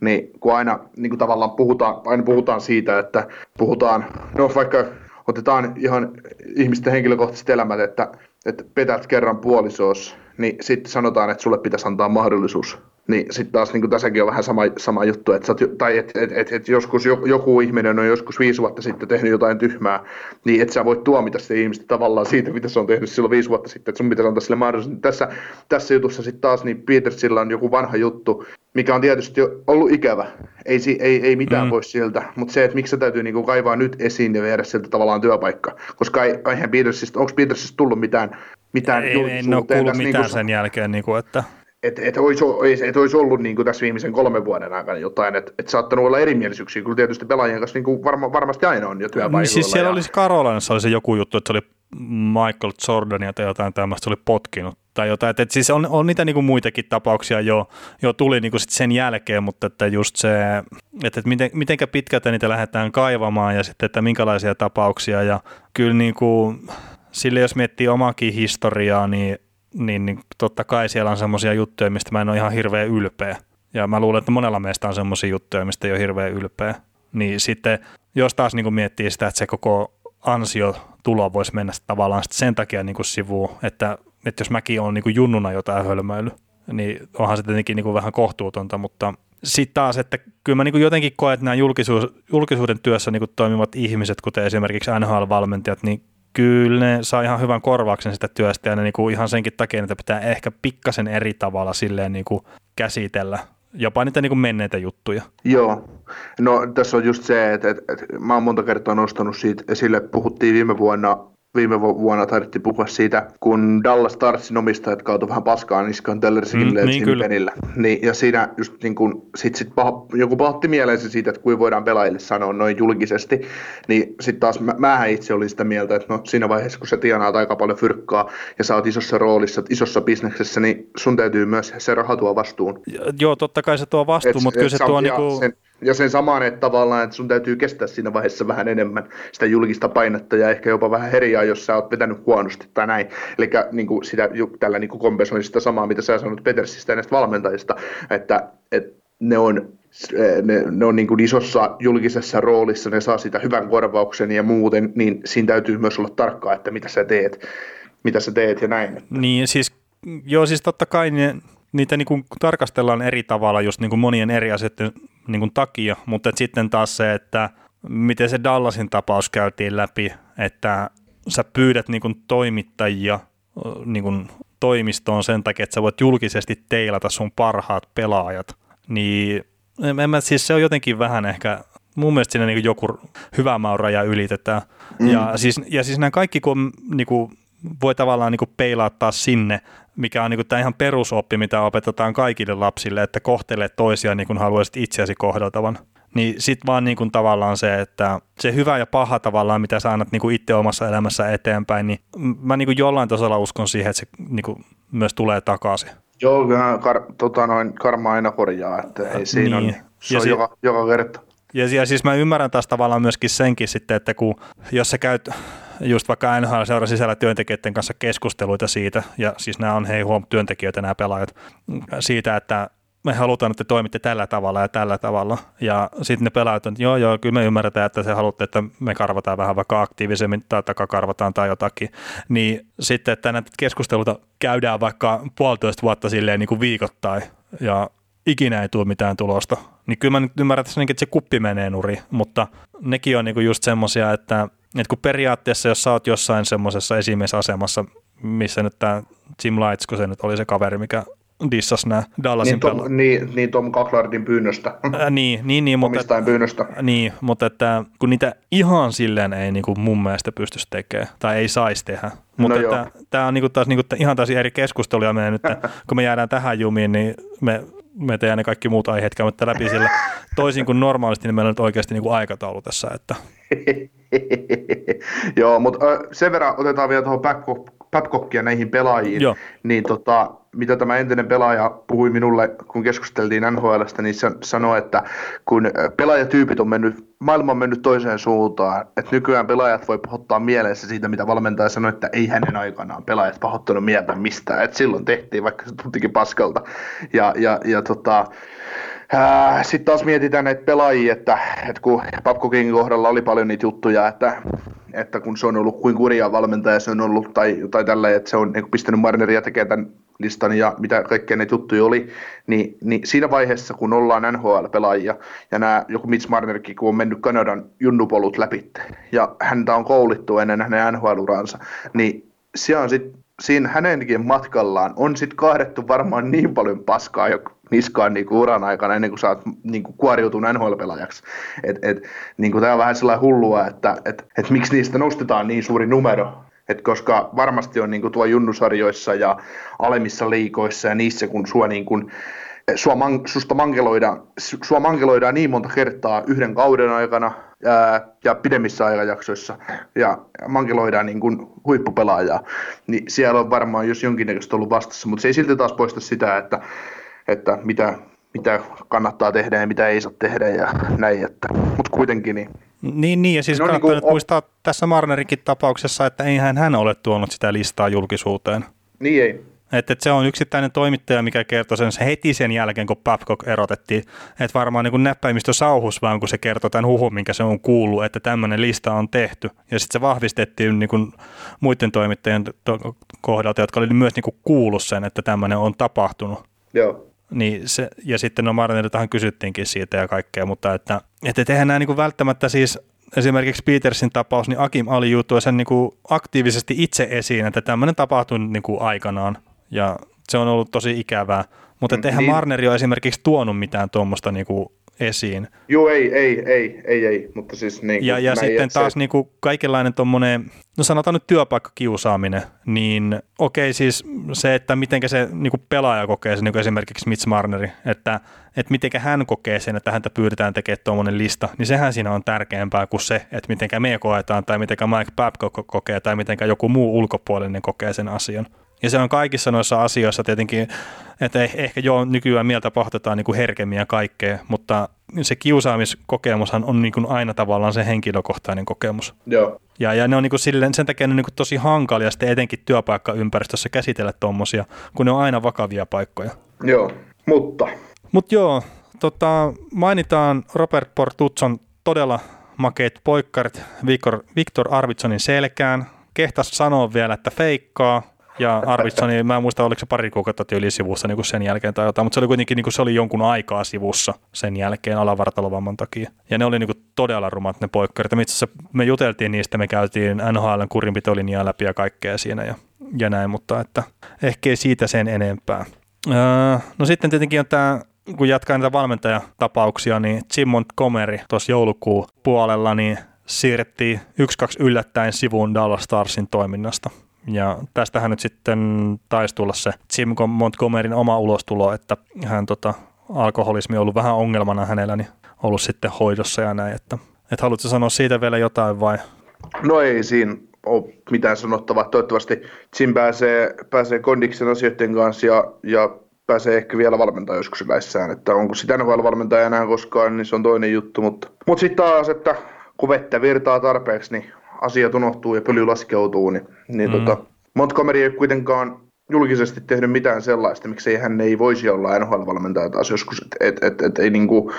Niin kun aina niin kuin tavallaan puhutaan, aina puhutaan siitä, että puhutaan, no vaikka otetaan ihan ihmisten henkilökohtaiset elämät, että, että petät kerran puolisoos, niin sitten sanotaan, että sulle pitäisi antaa mahdollisuus. Niin sitten taas niin tässäkin on vähän sama, sama juttu, että oot, tai että et, et, et joskus joku ihminen on joskus viisi vuotta sitten tehnyt jotain tyhmää, niin et sä voit tuomita sitä ihmistä tavallaan siitä, mitä se on tehnyt silloin viisi vuotta sitten, että sun pitäisi antaa sille mahdollisuus. Tässä, tässä jutussa sitten taas niin Petersillä on joku vanha juttu, mikä on tietysti ollut ikävä. Ei, ei, ei mitään mm. pois sieltä, mutta se, että miksi se täytyy niinku kaivaa nyt esiin ja viedä sieltä tavallaan työpaikka. Koska ei, eihän Petersistä, onko Petersistä tullut mitään, mitään ei, en ole kuullut mitään niinku, sen jälkeen, niinku, että että et olisi, et olisi ollut niin kuin tässä viimeisen kolmen vuoden aikana jotain, että et saattanut olla erimielisyyksiä, kyllä tietysti pelaajien kanssa niin kuin varma, varmasti aina on jo työpaikoilla. Niin siis siellä ja... olisi Karolanassa oli se joku juttu, että se oli Michael Jordania tai jotain tämmöistä, se oli potkinut tai jotain. että et siis on, on niitä niin kuin muitakin tapauksia jo, jo tuli niin kuin sit sen jälkeen, mutta että just se, että, että miten, mitenkä pitkältä niitä lähdetään kaivamaan ja sitten, että minkälaisia tapauksia ja kyllä niin kuin, sille jos miettii omakin historiaa, niin niin, niin totta kai siellä on semmoisia juttuja, mistä mä en ole ihan hirveän ylpeä. Ja mä luulen, että monella meistä on semmoisia juttuja, mistä ei ole hirveän ylpeä. Niin sitten, jos taas niin kuin miettii sitä, että se koko ansiotulo voisi mennä tavallaan sen takia niin kuin sivuun, että, että jos mäkin olen niin kuin junnuna jotain hölmöily, niin onhan se tietenkin niin kuin vähän kohtuutonta, mutta sitten taas, että kyllä mä niin kuin jotenkin koen, että nämä julkisuus, julkisuuden työssä niin kuin toimivat ihmiset, kuten esimerkiksi NHL-valmentajat, niin kyllä ne saa ihan hyvän korvauksen sitä työstä ja ne niin kuin ihan senkin takia, että pitää ehkä pikkasen eri tavalla silleen niin kuin käsitellä jopa niitä niin kuin menneitä juttuja. Joo, no tässä on just se, että, että, että mä oon monta kertaa nostanut siitä esille, puhuttiin viime vuonna viime vuonna taidettiin puhua siitä, kun Dallas Starsin omistajat kautui vähän paskaa niskaan Tellersin mm, niin, Penillä. Niin, ja siinä just niin kun, sit, sit paha, joku pahotti mieleensä siitä, että kuinka voidaan pelaajille sanoa noin julkisesti, niin sitten taas mä, mähän itse olin sitä mieltä, että no siinä vaiheessa, kun sä tienaat aika paljon fyrkkaa ja sä oot isossa roolissa, isossa bisneksessä, niin sun täytyy myös se raha tuo vastuun. Joo, totta kai se tuo vastuun, mutta kyllä se tuo niinku... Sen, ja sen samaan, että tavallaan, että sun täytyy kestää siinä vaiheessa vähän enemmän sitä julkista painetta ja ehkä jopa vähän herjaa, jos sä oot vetänyt huonosti tai näin. Eli niin kuin sitä, tällä niin kompensoin sitä samaa, mitä sä sanot Petersistä ja näistä valmentajista, että, että ne on ne, ne on niin kuin isossa julkisessa roolissa, ne saa sitä hyvän korvauksen ja muuten, niin siinä täytyy myös olla tarkkaa, että mitä sä teet, mitä sä teet ja näin. Niin siis, joo siis totta kai ne, niitä niin kuin tarkastellaan eri tavalla just niin kuin monien eri asioiden niin kuin takia, mutta sitten taas se, että miten se Dallasin tapaus käytiin läpi, että sä pyydät niin kuin toimittajia niin kuin toimistoon sen takia, että sä voit julkisesti teilata sun parhaat pelaajat, niin en mä, siis se on jotenkin vähän ehkä, mun mielestä siinä niin joku hyvä mauraja ylitetään. Mm. Ja, siis, ja siis nämä kaikki, kun niin kuin, voi tavallaan niin kuin peilaattaa sinne, mikä on niin tämä ihan perusoppi, mitä opetetaan kaikille lapsille, että kohtelee toisia niin kuin haluaisit itseäsi kohdeltavan. Niin sitten vaan niin kuin tavallaan se, että se hyvä ja paha tavallaan, mitä sä annat niin kuin itse omassa elämässä eteenpäin, niin mä niin kuin jollain tasolla uskon siihen, että se niin kuin myös tulee takaisin. Joo, kar, tota noin, karma aina korjaa, että ei siinä niin. on, se ja on si- joka, joka kerta. Ja, ja siis mä ymmärrän taas tavallaan myöskin senkin sitten, että kun, jos sä käyt just vaikka NHL-seuran sisällä työntekijöiden kanssa keskusteluita siitä, ja siis nämä on hei huom työntekijöitä nämä pelaajat, siitä, että me halutaan, että te toimitte tällä tavalla ja tällä tavalla. Ja sitten ne pelaajat on, että joo, joo, kyllä me ymmärretään, että se haluatte, että me karvataan vähän vaikka aktiivisemmin tai takakarvataan tai jotakin. Niin sitten, että näitä keskusteluita käydään vaikka puolitoista vuotta silleen niin kuin viikoittain ja ikinä ei tule mitään tulosta. Niin kyllä mä nyt ymmärrän, että se kuppi menee nuri, mutta nekin on niin kuin just semmoisia, että et kun periaatteessa, jos sä oot jossain semmoisessa esimiesasemassa, missä nyt tämä Jim Lights, kun se nyt oli se kaveri, mikä dissas nämä Dallasin niin, Tom, pela- niin, niin Tom Kaklardin pyynnöstä. Ää, niin, niin, niin, mutta, pyynnöstä. Niin, mutta että kun niitä ihan silleen ei niin kuin mun mielestä pystyisi tekemään tai ei saisi tehdä. Mutta no että, tämä on niin kuin taas niin kuin, ihan taas eri keskusteluja meidän nyt, kun me jäädään tähän jumiin, niin me me tehdään ne kaikki muut aiheet käymättä läpi sillä toisin kuin normaalisti, niin meillä on nyt oikeasti niin kuin aikataulu tässä. Että. Joo, mutta sen verran otetaan vielä tuohon Babcockia näihin pelaajiin, Joo. niin tota, mitä tämä entinen pelaaja puhui minulle, kun keskusteltiin NHLstä, niin se sanoi, että kun pelaajatyypit on mennyt, maailma on mennyt toiseen suuntaan, että nykyään pelaajat voi pahoittaa mielessä siitä, mitä valmentaja sanoi, että ei hänen aikanaan pelaajat pahoittanut mieltä mistään, että silloin tehtiin, vaikka se tuntikin paskalta. Ja, ja, ja tota, sitten taas mietitään näitä pelaajia, että, että kun Babcockin kohdalla oli paljon niitä juttuja, että että kun se on ollut kuin kurja valmentaja se on ollut, tai, tai tällä, että se on niin pistänyt Marneria tekemään tämän listan ja mitä kaikkea ne juttuja oli, niin, niin siinä vaiheessa, kun ollaan NHL-pelaajia, ja nämä, joku Mitch Marnerkin, kun on mennyt Kanadan junnupolut läpi, ja häntä on koulittu ennen hänen NHL-uransa, niin se on sit, siinä hänenkin matkallaan on sitten kaadettu varmaan niin paljon paskaa jo niskaan niin kuin uran aikana ennen kuin sä oot niin kuin kuoriutunut NHL-pelaajaksi. Et, et, niin kuin tämä on vähän sellainen hullua, että et, et miksi niistä nostetaan niin suuri numero, et koska varmasti on niin kuin tuo junnusarjoissa ja alemmissa liikoissa ja niissä, kun sua, niin kuin, sua, man, susta mankeloidaan, sua mankeloidaan niin monta kertaa yhden kauden aikana ää, ja pidemmissä ajanjaksoissa ja mankeloidaan niin kuin huippupelaajaa, niin siellä on varmaan jos jonkinnäköistä ollut vastassa, mutta se ei silti taas poista sitä, että että mitä, mitä kannattaa tehdä ja mitä ei saa tehdä ja näin, että, mutta kuitenkin niin. Niin, niin ja siis no, kannattaa niin kuin, muistaa tässä Marnerikin tapauksessa, että eihän hän ole tuonut sitä listaa julkisuuteen. Niin ei. Että, että se on yksittäinen toimittaja, mikä kertoi sen heti sen jälkeen, kun Babcock erotettiin. Että varmaan niin näppäimistö sauhus vaan, kun se kertoi tämän huhun, minkä se on kuullut, että tämmöinen lista on tehty. Ja sitten se vahvistettiin niin kuin muiden toimittajien kohdalta, jotka oli myös niin kuin kuullut sen, että tämmöinen on tapahtunut. Joo. Niin se, ja sitten no Marneriltahan kysyttiinkin siitä ja kaikkea, mutta että, että eihän nämä niin kuin välttämättä siis esimerkiksi Petersin tapaus, niin Akim Ali juuttui sen niin kuin aktiivisesti itse esiin, että tämmöinen tapahtui niin kuin aikanaan ja se on ollut tosi ikävää. Mutta eihän niin. Marneri ole esimerkiksi tuonut mitään tuommoista niin kuin esiin. Joo, ei, ei, ei, ei, ei, mutta siis niin Ja, ja sitten taas se... niin kuin kaikenlainen tuommoinen, no sanotaan nyt työpaikkakiusaaminen, niin okei siis se, että miten se niin kuin pelaaja kokee sen, niin kuin esimerkiksi Mitch Marneri, että, että miten hän kokee sen, että häntä pyydetään tekemään tuommoinen lista, niin sehän siinä on tärkeämpää kuin se, että miten me koetaan tai miten Mike Babcock kokee tai miten joku muu ulkopuolinen kokee sen asian. Ja se on kaikissa noissa asioissa tietenkin, että ehkä joo, nykyään mieltä pohtataan niin kuin herkemmin ja kaikkea, mutta se kiusaamiskokemushan on niin kuin aina tavallaan se henkilökohtainen kokemus. Joo. Ja, ja ne on niin kuin silleen, sen takia ne on niin kuin tosi hankalia sitten etenkin työpaikkaympäristössä käsitellä tuommoisia, kun ne on aina vakavia paikkoja. Joo, mutta... Mutta joo, tota, mainitaan Robert Portutson todella makeet poikkarit Victor, Victor Arvidsonin selkään. Kehtas sanoa vielä, että feikkaa, ja Arvitsoni, mä en muista, oliko se pari kuukautta yli sivussa niin kuin sen jälkeen tai jotain, mutta se oli kuitenkin niin kuin se oli jonkun aikaa sivussa sen jälkeen alavartalovamman takia. Ja ne oli niin kuin todella rumat ne poikkarit. Itse asiassa me juteltiin niistä, me käytiin NHLn kurinpitolinjaa läpi ja kaikkea siinä ja, ja näin, mutta että ehkä ei siitä sen enempää. Öö, no sitten tietenkin on tämä kun jatkaa näitä valmentajatapauksia, niin Jim Montgomery tuossa joulukuun puolella niin siirrettiin 1-2 yllättäen sivuun Dallas Starsin toiminnasta. Ja tästähän nyt sitten taisi tulla se Jim Montgomeryn oma ulostulo, että hän tota, alkoholismi on ollut vähän ongelmana hänellä, niin ollut sitten hoidossa ja näin. Että, että haluatko sanoa siitä vielä jotain vai? No ei siinä ole mitään sanottavaa. Toivottavasti Jim pääsee, pääsee kondiksen asioiden kanssa ja, ja pääsee ehkä vielä valmentaa joskus yleissään. Että onko sitä valmentaja enää koskaan, niin se on toinen juttu. Mutta, mutta sitten taas, että kun vettä virtaa tarpeeksi, niin asiat unohtuu ja pöly laskeutuu, niin, niin mm. tota, Montgomery ei kuitenkaan julkisesti tehnyt mitään sellaista, miksei hän ei voisi olla NHL-valmentaja taas joskus, että et, et, et, ei niinku,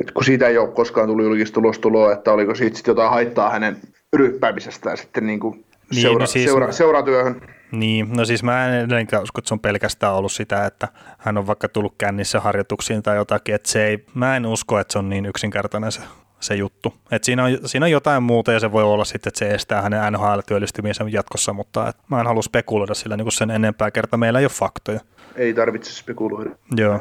et, kun siitä ei ole koskaan tullut julkista tulostuloa, että oliko siitä sitten jotain haittaa hänen ryppäämisestään sitten niinku niin, seura, no siis seura, seuratyöhön. Niin, no siis mä en edelleenkään usko, että se on pelkästään ollut sitä, että hän on vaikka tullut kännissä harjoituksiin tai jotakin, että se ei, mä en usko, että se on niin yksinkertainen se se juttu. Et siinä, on, siinä on jotain muuta ja se voi olla sitten, että se estää hänen NHL-työllistymisen jatkossa, mutta et mä en halua spekuloida sillä niin sen enempää kertaa. Meillä ei ole faktoja. Ei tarvitse spekuloida. Joo.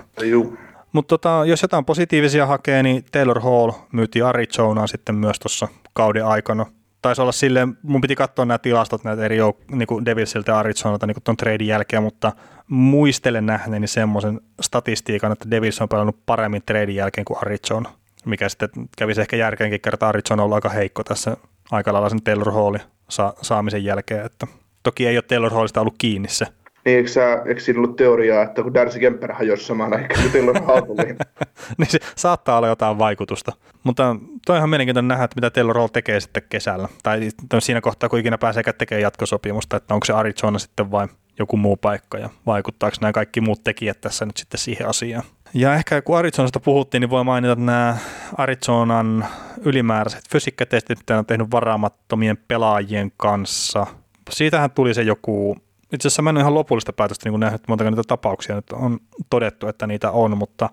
Mutta tota, jos jotain positiivisia hakee, niin Taylor Hall myyti Arizonaan sitten myös tuossa kauden aikana. Taisi olla silleen, mun piti katsoa nämä tilastot näitä eri jouk- niin kuin Devilsiltä ja Arizonalta niin tuon treidin jälkeen, mutta muistelen nähneeni semmoisen statistiikan, että Devils on pelannut paremmin treidin jälkeen kuin Arizona mikä sitten kävisi ehkä järkeenkin kertaa Arizona on ollut aika heikko tässä aika lailla sen Taylor Hallin sa- saamisen jälkeen, että toki ei ole Taylor Hallista ollut kiinni se. Niin, eikö, sä, eikö siinä ollut teoriaa, että kun Darcy Kemper hajosi samaan aikaan kuin Taylor Hall tuli? niin se saattaa olla jotain vaikutusta. Mutta toi on ihan mielenkiintoinen nähdä, että mitä Taylor Hall tekee sitten kesällä. Tai siinä kohtaa, kun ikinä pääsee tekemään jatkosopimusta, että onko se Arizona sitten vai joku muu paikka ja vaikuttaako nämä kaikki muut tekijät tässä nyt sitten siihen asiaan. Ja ehkä kun Arizonasta puhuttiin, niin voi mainita nämä Arizonan ylimääräiset fysiikkatestit, mitä on tehnyt varaamattomien pelaajien kanssa. Siitähän tuli se joku, itse asiassa mä en ole ihan lopullista päätöstä niin nähnyt, montako niitä tapauksia nyt on todettu, että niitä on, mutta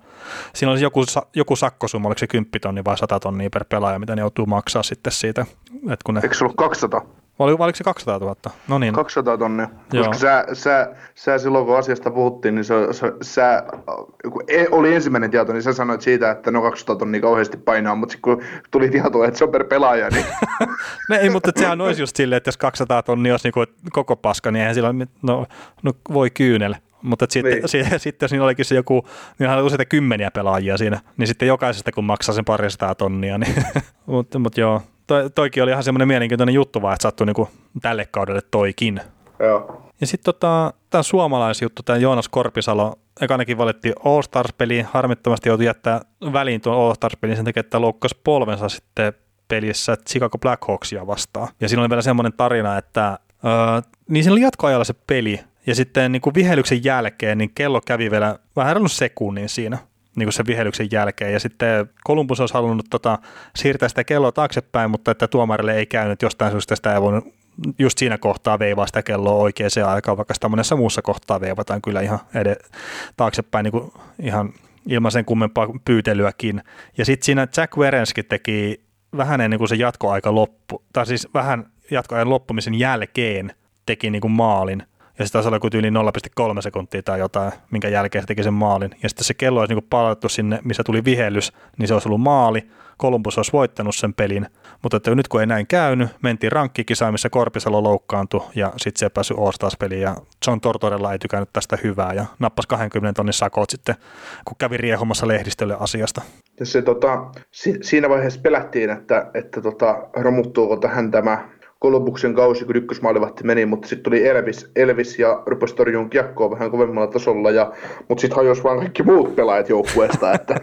siinä olisi joku, joku sakkosumma, oliko se 10 tonni vai 100 tonnia per pelaaja, mitä ne joutuu maksaa sitten siitä. Että kun ne... Eikö se ollut 200? Vai oliko se 200 000? No niin. 200 tonnia. Joo. Koska sä, sä, sä, silloin kun asiasta puhuttiin, niin sä, sä, sä kun e, oli ensimmäinen tieto, niin sä sanoit siitä, että no 200 tonnia kauheasti painaa, mutta sitten kun tuli tieto, että se on per pelaaja, niin... no ei, mutta sehän olisi just silleen, että jos 200 tonnia olisi niin koko paska, niin eihän sillä no, no voi kyynellä. Mutta sitten, niin. sitten, sitten jos niin olikin se joku, niin oli useita kymmeniä pelaajia siinä, niin sitten jokaisesta kun maksaa sen parista tonnia, niin mutta, mutta joo, toi, toikin oli ihan semmoinen mielenkiintoinen juttu vaan, että sattui niinku tälle kaudelle toikin. Joo. Ja sitten tota, tämä suomalaisjuttu, tämä Joonas Korpisalo, ekanakin valittiin All Stars-peliin, harmittomasti joutui jättää väliin tuon All Stars-peliin sen takia, että loukkasi polvensa sitten pelissä Chicago Blackhawksia vastaan. Ja siinä oli vielä semmoinen tarina, että öö, niin siinä oli jatkoajalla se peli, ja sitten niin kuin vihelyksen jälkeen niin kello kävi vielä vähän reilun sekunnin siinä niin kuin sen vihelyksen jälkeen. Ja sitten Kolumbus olisi halunnut tota, siirtää sitä kelloa taaksepäin, mutta että tuomarille ei käynyt jostain syystä sitä ei voinut just siinä kohtaa veivaa sitä kelloa oikeaan aikaan, vaikka sitä monessa muussa kohtaa veivataan kyllä ihan ed- taaksepäin niin kuin ihan ilman sen kummempaa pyytelyäkin. Ja sitten siinä Jack Werenski teki vähän ennen kuin se jatkoaika loppu, tai siis vähän jatkoajan loppumisen jälkeen teki niin kuin maalin, ja sitten taisi olla yli 0,3 sekuntia tai jotain, minkä jälkeen se teki sen maalin. Ja sitten se kello olisi niin palautettu sinne, missä tuli vihellys, niin se olisi ollut maali. Kolumbus olisi voittanut sen pelin, mutta että nyt kun ei näin käynyt, mentiin rankkikisaan, missä Korpisalo loukkaantui ja sitten se ei päässyt peliin ja John Tortorella ei tykännyt tästä hyvää ja nappasi 20 tonnin sakot sitten, kun kävi riehumassa lehdistölle asiasta. Se, tota, si- siinä vaiheessa pelättiin, että, että tota, romuttuuko tähän tämä Kolumbuksen kausi, kun ykkösmaalivahti meni, mutta sitten tuli Elvis, Elvis ja rupesi torjumaan kiekkoa vähän kovemmalla tasolla, ja, mutta sitten hajosi vaan kaikki muut pelaajat joukkueesta. Että,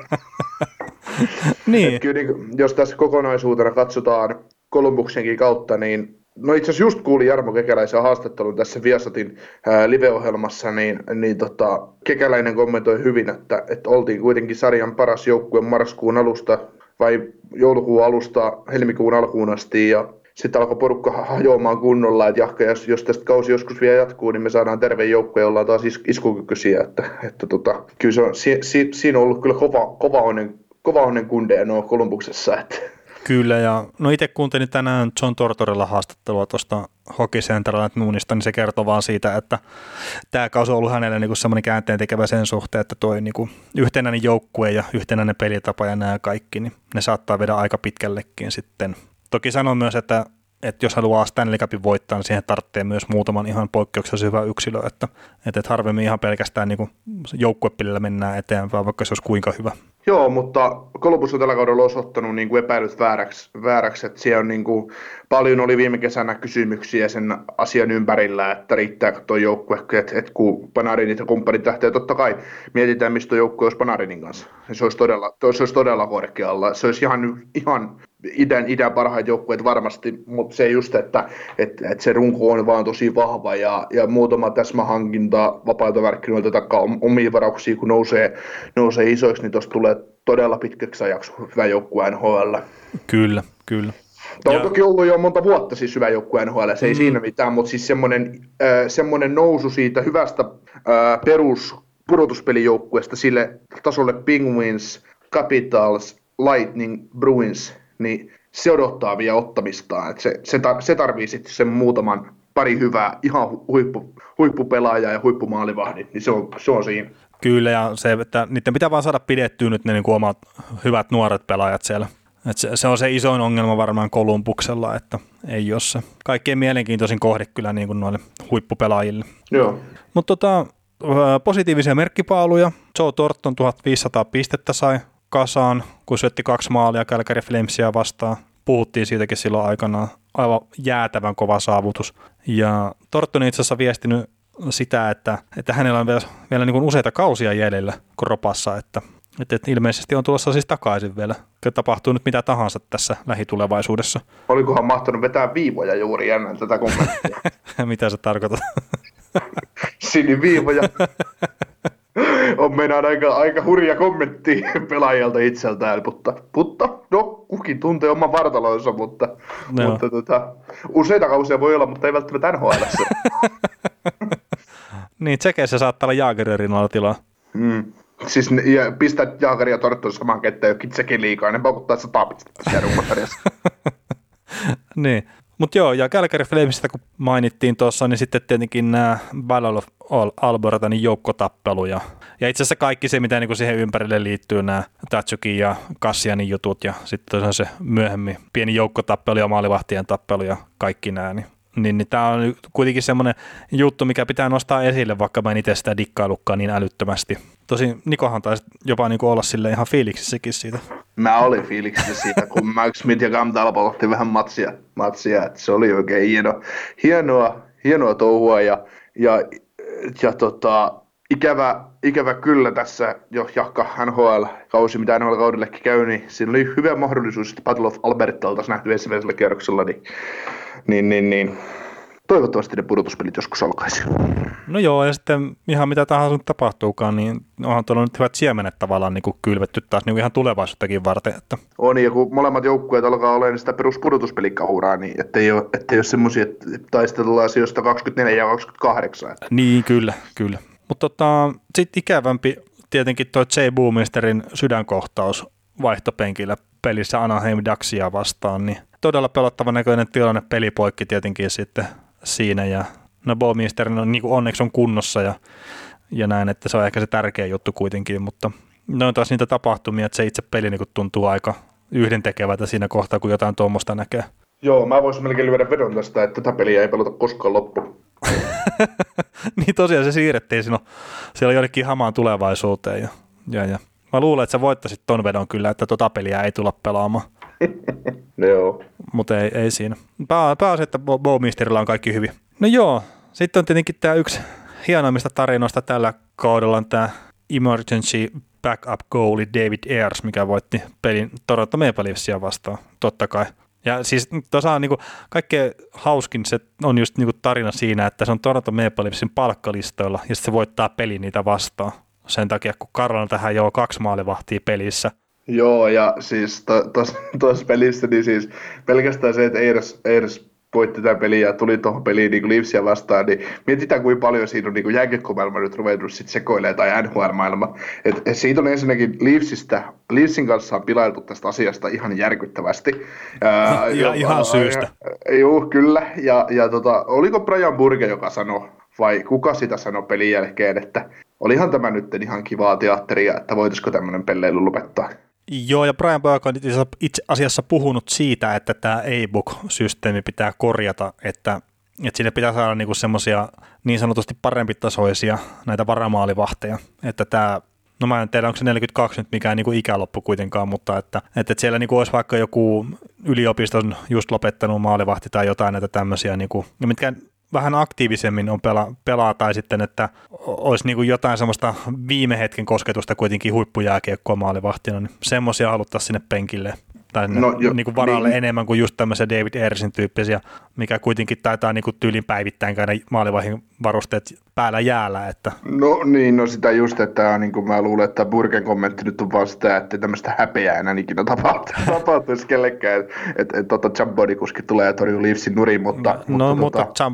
niin. että kyllä, niin, jos tässä kokonaisuutena katsotaan Kolumbuksenkin kautta, niin No itse asiassa just kuulin Jarmo Kekäläisen haastattelun tässä Viasatin ää, live-ohjelmassa, niin, niin tota, Kekäläinen kommentoi hyvin, että, että oltiin kuitenkin sarjan paras joukkue marraskuun alusta vai joulukuun alusta helmikuun alkuun asti ja sitten alkoi porukka hajoamaan kunnolla, että jahka, jos, jos tästä kausi joskus vielä jatkuu, niin me saadaan terve joukko ja ollaan taas is, iskukykyisiä. Että, että tota, kyllä se on, si, si, siinä on ollut kyllä kova, kova onnen, kova onnen kundeja nuo Kolumbuksessa. Että. Kyllä, ja no itse kuuntelin tänään John Tortorella haastattelua tuosta Hockey Central Nuunista, niin se kertoo vaan siitä, että tämä kausi on ollut hänelle niin semmoinen käänteen tekevä sen suhteen, että tuo niin yhtenäinen joukkue ja yhtenäinen pelitapa ja nämä kaikki, niin ne saattaa vedä aika pitkällekin sitten Toki sanon myös, että, että jos haluaa Stanley Cupin voittaa, niin siihen tarvitsee myös muutaman ihan poikkeuksellisen hyvä yksilö, että, että, harvemmin ihan pelkästään niin joukkuepilillä mennään eteenpäin, vaikka se olisi kuinka hyvä. Joo, mutta Columbus on tällä kaudella osoittanut niin kuin epäilyt vääräksi, vääräksi että siellä on niin kuin, paljon oli viime kesänä kysymyksiä sen asian ympärillä, että riittääkö tuo joukkue, että, että kun Panarinit ja kumppanit lähtee, totta kai mietitään, mistä joukkue olisi Panarinin kanssa. Se olisi todella, se olisi todella korkealla. Se olisi ihan, ihan idän, idän parhaat joukkueet varmasti, mutta se just, että, että, että se runko on vaan tosi vahva ja, ja muutama täsmähankinta vapailta markkinoilta takaa omia varauksia, kun nousee, nousee isoiksi, niin tuosta tulee todella pitkäksi ajaksi hyvä joukkue NHL. Kyllä, kyllä. Tämä on ja... toki ollut jo monta vuotta siis hyvä joukkue NHL, se ei mm. siinä mitään, mutta siis semmoinen, äh, semmoinen nousu siitä hyvästä äh, perus pudotuspelijoukkueesta sille tasolle Penguins, Capitals, Lightning, Bruins, niin se odottaa vielä ottamistaan. Et se, se, tar, se tarvii sitten sen muutaman pari hyvää, ihan huippu, huippupelaajaa ja huippumaalivahdit, niin se on, se on siinä. Kyllä, ja se, että niiden pitää vaan saada pidettyä nyt ne niin kuin omat hyvät nuoret pelaajat siellä. Et se, se, on se isoin ongelma varmaan Kolumbuksella, että ei ole se kaikkein mielenkiintoisin kohde kyllä niin kuin noille huippupelaajille. Joo. Mutta tota, positiivisia merkkipaaluja. Joe Torton 1500 pistettä sai kasaan, kun syötti kaksi maalia Calgary Flamesia vastaan. Puhuttiin siitäkin silloin aikanaan. Aivan jäätävän kova saavutus. Ja Torton itse asiassa viestinyt sitä, että, että hänellä on vielä, vielä niin kuin useita kausia jäljellä kropassa, että, että, että ilmeisesti on tulossa siis takaisin vielä. Tapahtuu nyt mitä tahansa tässä lähitulevaisuudessa. Olikohan mahtanut vetää viivoja juuri ennen tätä kommenttia? mitä se tarkoittaa? Siniviivoja. on meinaan aika, aika hurja kommentti pelaajalta itseltään, mutta, mutta no, kukin tuntee oman vartalonsa, mutta, no. mutta tota, useita kausia voi olla, mutta ei välttämättä NHL. niin, tsekeissä saattaa olla Jaagerin tilaa. Mm. Siis ja pistää Jaageri ja Torttu saman ketteen jokin tsekin liikaa, ne paukuttaa sata pistettä siellä niin. Mutta joo, ja Calgary Flamesista kun mainittiin tuossa, niin sitten tietenkin nämä Battle of Albertanin joukkotappelu ja, ja itse asiassa kaikki se, mitä niin kuin siihen ympärille liittyy, nämä Tatsukin ja Kassianin jutut ja sitten se myöhemmin pieni joukkotappelu ja maalivahtien tappelu ja kaikki nämä, niin niin, niin tämä on kuitenkin semmoinen juttu, mikä pitää nostaa esille, vaikka mä en itse sitä dikkailukkaan niin älyttömästi. Tosi Nikohan taisi jopa niin kuin olla sille ihan fiiliksissäkin siitä. Mä olin fiiliksissä siitä, kun Max Smith ja Cam Talbot vähän matsia, matsia että se oli oikein hieno, hienoa, hienoa touhua ja, ja, ja tota, ikävä, ikävä kyllä tässä jo jahka NHL-kausi, mitä NHL-kaudellekin käy, niin siinä oli hyvä mahdollisuus, että Battle of Alberta oltaisiin nähty ensimmäisellä kierroksella, niin, niin, niin, niin toivottavasti ne pudotuspelit joskus alkaisi. No joo, ja sitten ihan mitä tahansa nyt tapahtuukaan, niin onhan tuolla nyt hyvät siemenet tavallaan niin kuin kylvetty taas niin kuin ihan tulevaisuuttakin varten. Että. On, ja kun molemmat joukkueet alkaa olemaan sitä peruspudotuspelikahuraa, niin ettei ole, ettei ole semmoisia, että taistellaan asioista 24 ja 28. Niin, kyllä, kyllä. Mutta tota, sitten ikävämpi tietenkin tuo J. Boomisterin sydänkohtaus vaihtopenkillä pelissä Anaheim Ducksia vastaan, niin todella pelottava näköinen tilanne pelipoikki tietenkin sitten siinä ja no Bowmeisterin on niin onneksi on kunnossa ja, ja näin, että se on ehkä se tärkeä juttu kuitenkin, mutta ne on taas niitä tapahtumia, että se itse peli niin tuntuu aika yhdentekevältä siinä kohtaa, kun jotain tuommoista näkee. Joo, mä voisin melkein lyödä vedon tästä, että tätä peliä ei pelata koskaan loppu. niin tosiaan se siirrettiin sinun siellä jonnekin hamaan tulevaisuuteen ja, ja, ja. Mä luulen, että sä voittaisit ton vedon kyllä, että tota peliä ei tulla pelaamaan. joo. Mutta ei, ei siinä. Pää, pääasia, että Bowmisterilla on kaikki hyvin. No joo, sitten on tietenkin tämä yksi hienoimmista tarinoista tällä kaudella on tämä emergency backup goalie David Ayers, mikä voitti pelin Toronto Maple Leafsia vastaan, totta kai. Ja siis tuossa on niinku, kaikkein hauskin se on just niinku tarina siinä, että se on Toronto Maple Leafsin palkkalistoilla ja se voittaa peli niitä vastaan. Sen takia, kun Karlan tähän jo kaksi maalivahtia pelissä. Joo, ja siis tuossa to, pelissä, niin siis pelkästään se, että Eiras, Eiras voitti tämän pelin ja tuli tuohon peliin niin Leafsia vastaan, niin mietitään kuinka paljon siinä on niin jääkiekkomaailma nyt ruvennut sitten sekoilemaan tai NHL-maailma. Et, et siitä on ensinnäkin Leafsistä, Leafsin kanssa on pilailtu tästä asiasta ihan järkyttävästi. Ja, ja, ihan syystä. Joo, kyllä. Ja, ja tota, oliko Brian Burge, joka sanoi, vai kuka sitä sanoi pelin jälkeen, että olihan tämä nyt ihan kivaa teatteria, että voitaisiko tämmöinen pelleily lopettaa. Joo, ja Brian Burke on itse asiassa puhunut siitä, että tämä e-book-systeemi pitää korjata, että, että sinne pitää saada niinku semmoisia niin sanotusti parempitasoisia näitä varamaalivahteja, että tämä No mä en tiedä, onko se 42 nyt mikään niin ikäloppu kuitenkaan, mutta että, että siellä niin olisi vaikka joku yliopiston just lopettanut maalivahti tai jotain näitä tämmöisiä, niin kuin, mitkä vähän aktiivisemmin on pela, pelaa tai sitten, että olisi niin kuin jotain semmoista viime hetken kosketusta kuitenkin huippujääkiekkoa maalivahtina, niin semmoisia haluttaisiin sinne penkille tai no, jo, niin kuin varalle niin. enemmän kuin just tämmöisiä David Ayersin tyyppisiä, mikä kuitenkin taitaa niin kuin tyylin päivittäin käydä maalivahin varusteet päällä jäällä. Että. No niin, no sitä just, että niin kuin mä luulen, että Burgen kommentti nyt on vaan sitä, että tämmöistä häpeää enää ikinä tapahtuisi kellekään, että et, et, tota Jumbody-kuski tulee ja torjuu Leafsin nurin, mutta... No, no mutta, tota...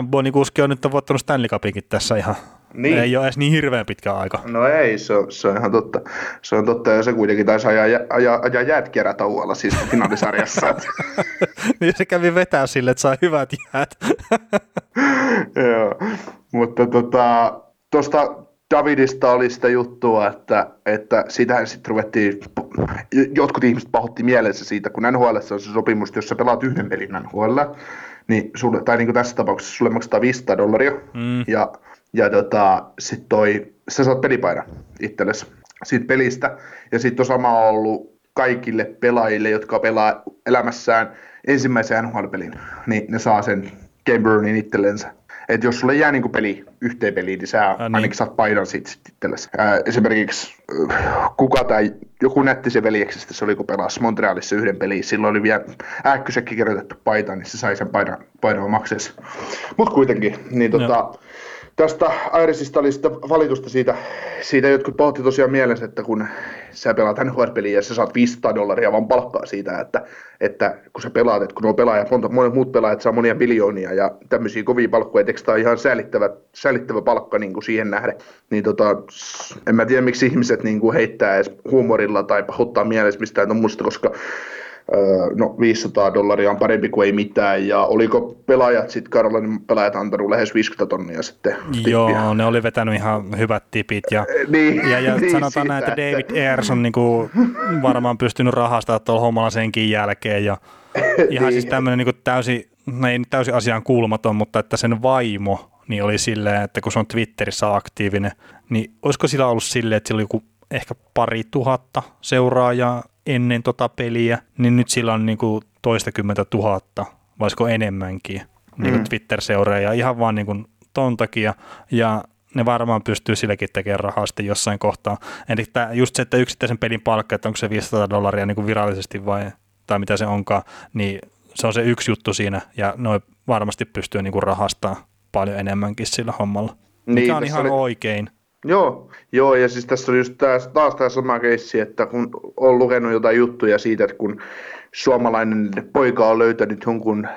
mutta Jamboni-kuski on nyt voittanut Stanley Cupinkin tässä ihan niin. Ei ole edes niin hirveän pitkä aika. No ei, se on, se on ihan totta. Se on totta, ja se kuitenkin taisi ajaa, ajaa, ajaa jäät kerätauolla siis finaalisarjassa. niin se kävi vetää sille, että sai hyvät jäät. Joo, mutta tota, tuosta Davidista oli sitä juttua, että, että sitähän sitten ruvettiin, jotkut ihmiset pahoitti mielessä siitä, kun NHL on se sopimus, jossa pelaat yhden pelin NHL, niin sulle, tai niin kuin tässä tapauksessa sulle maksetaan 500 dollaria, mm. ja, ja tota, sitten toi, sä saat pelipaidan itsellesi siitä pelistä, ja sitten on sama ollut kaikille pelaajille, jotka pelaa elämässään ensimmäisen NHL-pelin, niin ne saa sen Game Burnin itsellensä. Että jos sulle jää niinku peli yhteen peliin, niin sä niin. ainakin saat paidan siitä sit itsellesi. Ää, esimerkiksi kuka tai joku nätti se veljeksestä, se oli kun pelasi Montrealissa yhden pelin, silloin oli vielä ääkkysekki kirjoitettu paita, niin se sai sen paidan, paidan omakseen. Mutta kuitenkin, niin tota, tästä Irisista oli sitä valitusta siitä, siitä jotkut pohti tosiaan mielessä, että kun sä pelaat NHL-peliä ja sä saat 500 dollaria vaan palkkaa siitä, että, että kun sä pelaat, että kun nuo pelaajat, monta, monet muut pelaajat saa monia miljoonia ja tämmöisiä kovia palkkoja, että tämä on ihan säällittävä, säällittävä palkka niin kuin siihen nähden, niin tota, en mä tiedä miksi ihmiset niin kuin heittää edes huumorilla tai pahoittaa mielessä mistään tuommoista, koska no 500 dollaria on parempi kuin ei mitään, ja oliko pelaajat sitten, Karolainen pelaajat antanut lähes 50 tonnia sitten? Joo, tippiä. ne oli vetänyt ihan hyvät tipit, ja, niin, ja, ja niin sanotaan näin, että David Ayers on niinku varmaan pystynyt rahastaa tuolla hommalla senkin jälkeen, ja ihan niin. siis tämmöinen täysin, no ei täysin asiaan kuulumaton, mutta että sen vaimo niin oli silleen, että kun se on Twitterissä aktiivinen, niin olisiko sillä ollut silleen, että sillä oli joku ehkä pari tuhatta seuraajaa ennen tota peliä, niin nyt sillä on niinku toistakymmentä tuhatta, vaisiko enemmänkin, niin mm. Twitter-seuraajia ihan vaan niinku ton takia. Ja ne varmaan pystyy silläkin tekemään rahaa sitten jossain kohtaa. Eli tää, just se, että yksittäisen pelin palkka, että onko se 500 dollaria niin kuin virallisesti vai tai mitä se onkaan, niin se on se yksi juttu siinä, ja noin varmasti pystyy niin kuin rahastaa paljon enemmänkin sillä hommalla. Mikä Niin, on tässä ihan oli- oikein. Joo, joo, ja siis tässä on just tää, taas tämä sama keissi, että kun olen lukenut jotain juttuja siitä, että kun suomalainen poika on löytänyt jonkun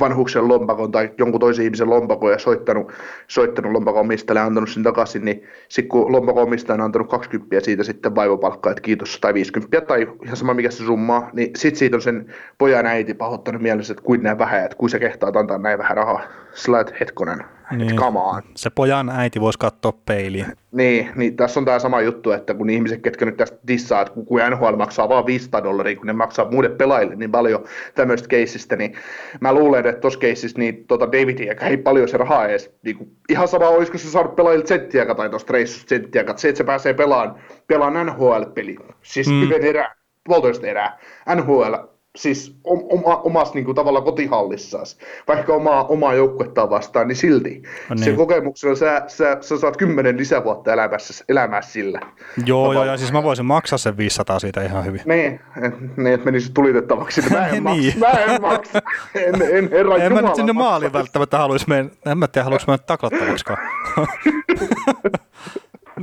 vanhuksen lompakon tai jonkun toisen ihmisen lompakon ja soittanut, soittanut lompakon omistajalle ja antanut sen takaisin, niin sitten kun lompakon omistaja on antanut 20 siitä sitten vaivopalkkaa, että kiitos, tai 50 tai ihan sama mikä se summa, niin sitten siitä on sen pojan äiti pahoittanut mielessä, että kuin näin vähän, että kuin sä kehtaat antaa näin vähän rahaa. Sillä hetkonen, niin. come on. Se pojan äiti voisi katsoa peiliin. Niin, niin tässä on tämä sama juttu, että kun ihmiset, ketkä nyt tästä dissaa, että kun NHL maksaa vain 500 dollaria, kun ne maksaa muille pelaajille niin paljon tämmöistä keissistä, niin mä luulen, että tuossa keississä niin tota Davidia ei paljon se rahaa edes. Niin kuin, ihan sama, olisiko se saanut pelaajille senttiä tai tuosta reissusta senttiä, se, että se pääsee pelaamaan, pelaan NHL-peli, siis mm. yhden erää, puolitoista erää, NHL, siis oma, omassa niin kuin, tavallaan kotihallissaan, vaikka omaa, omaa joukkuettaan vastaan, niin silti No se niin. kokemuksella sä, sä, sä saat kymmenen lisävuotta elämässä, elämää sillä. Joo, joo, ja siis mä voisin maksaa sen 500 siitä ihan hyvin. Niin, et- niin että menisi tulitettavaksi. Mä en maksa, Niin. mä en maksa, en, en herra En mä Jumala nyt sinne maksa. maaliin välttämättä haluaisi mennä, en mä tiedä haluaisi mennä taklattavaksikaan.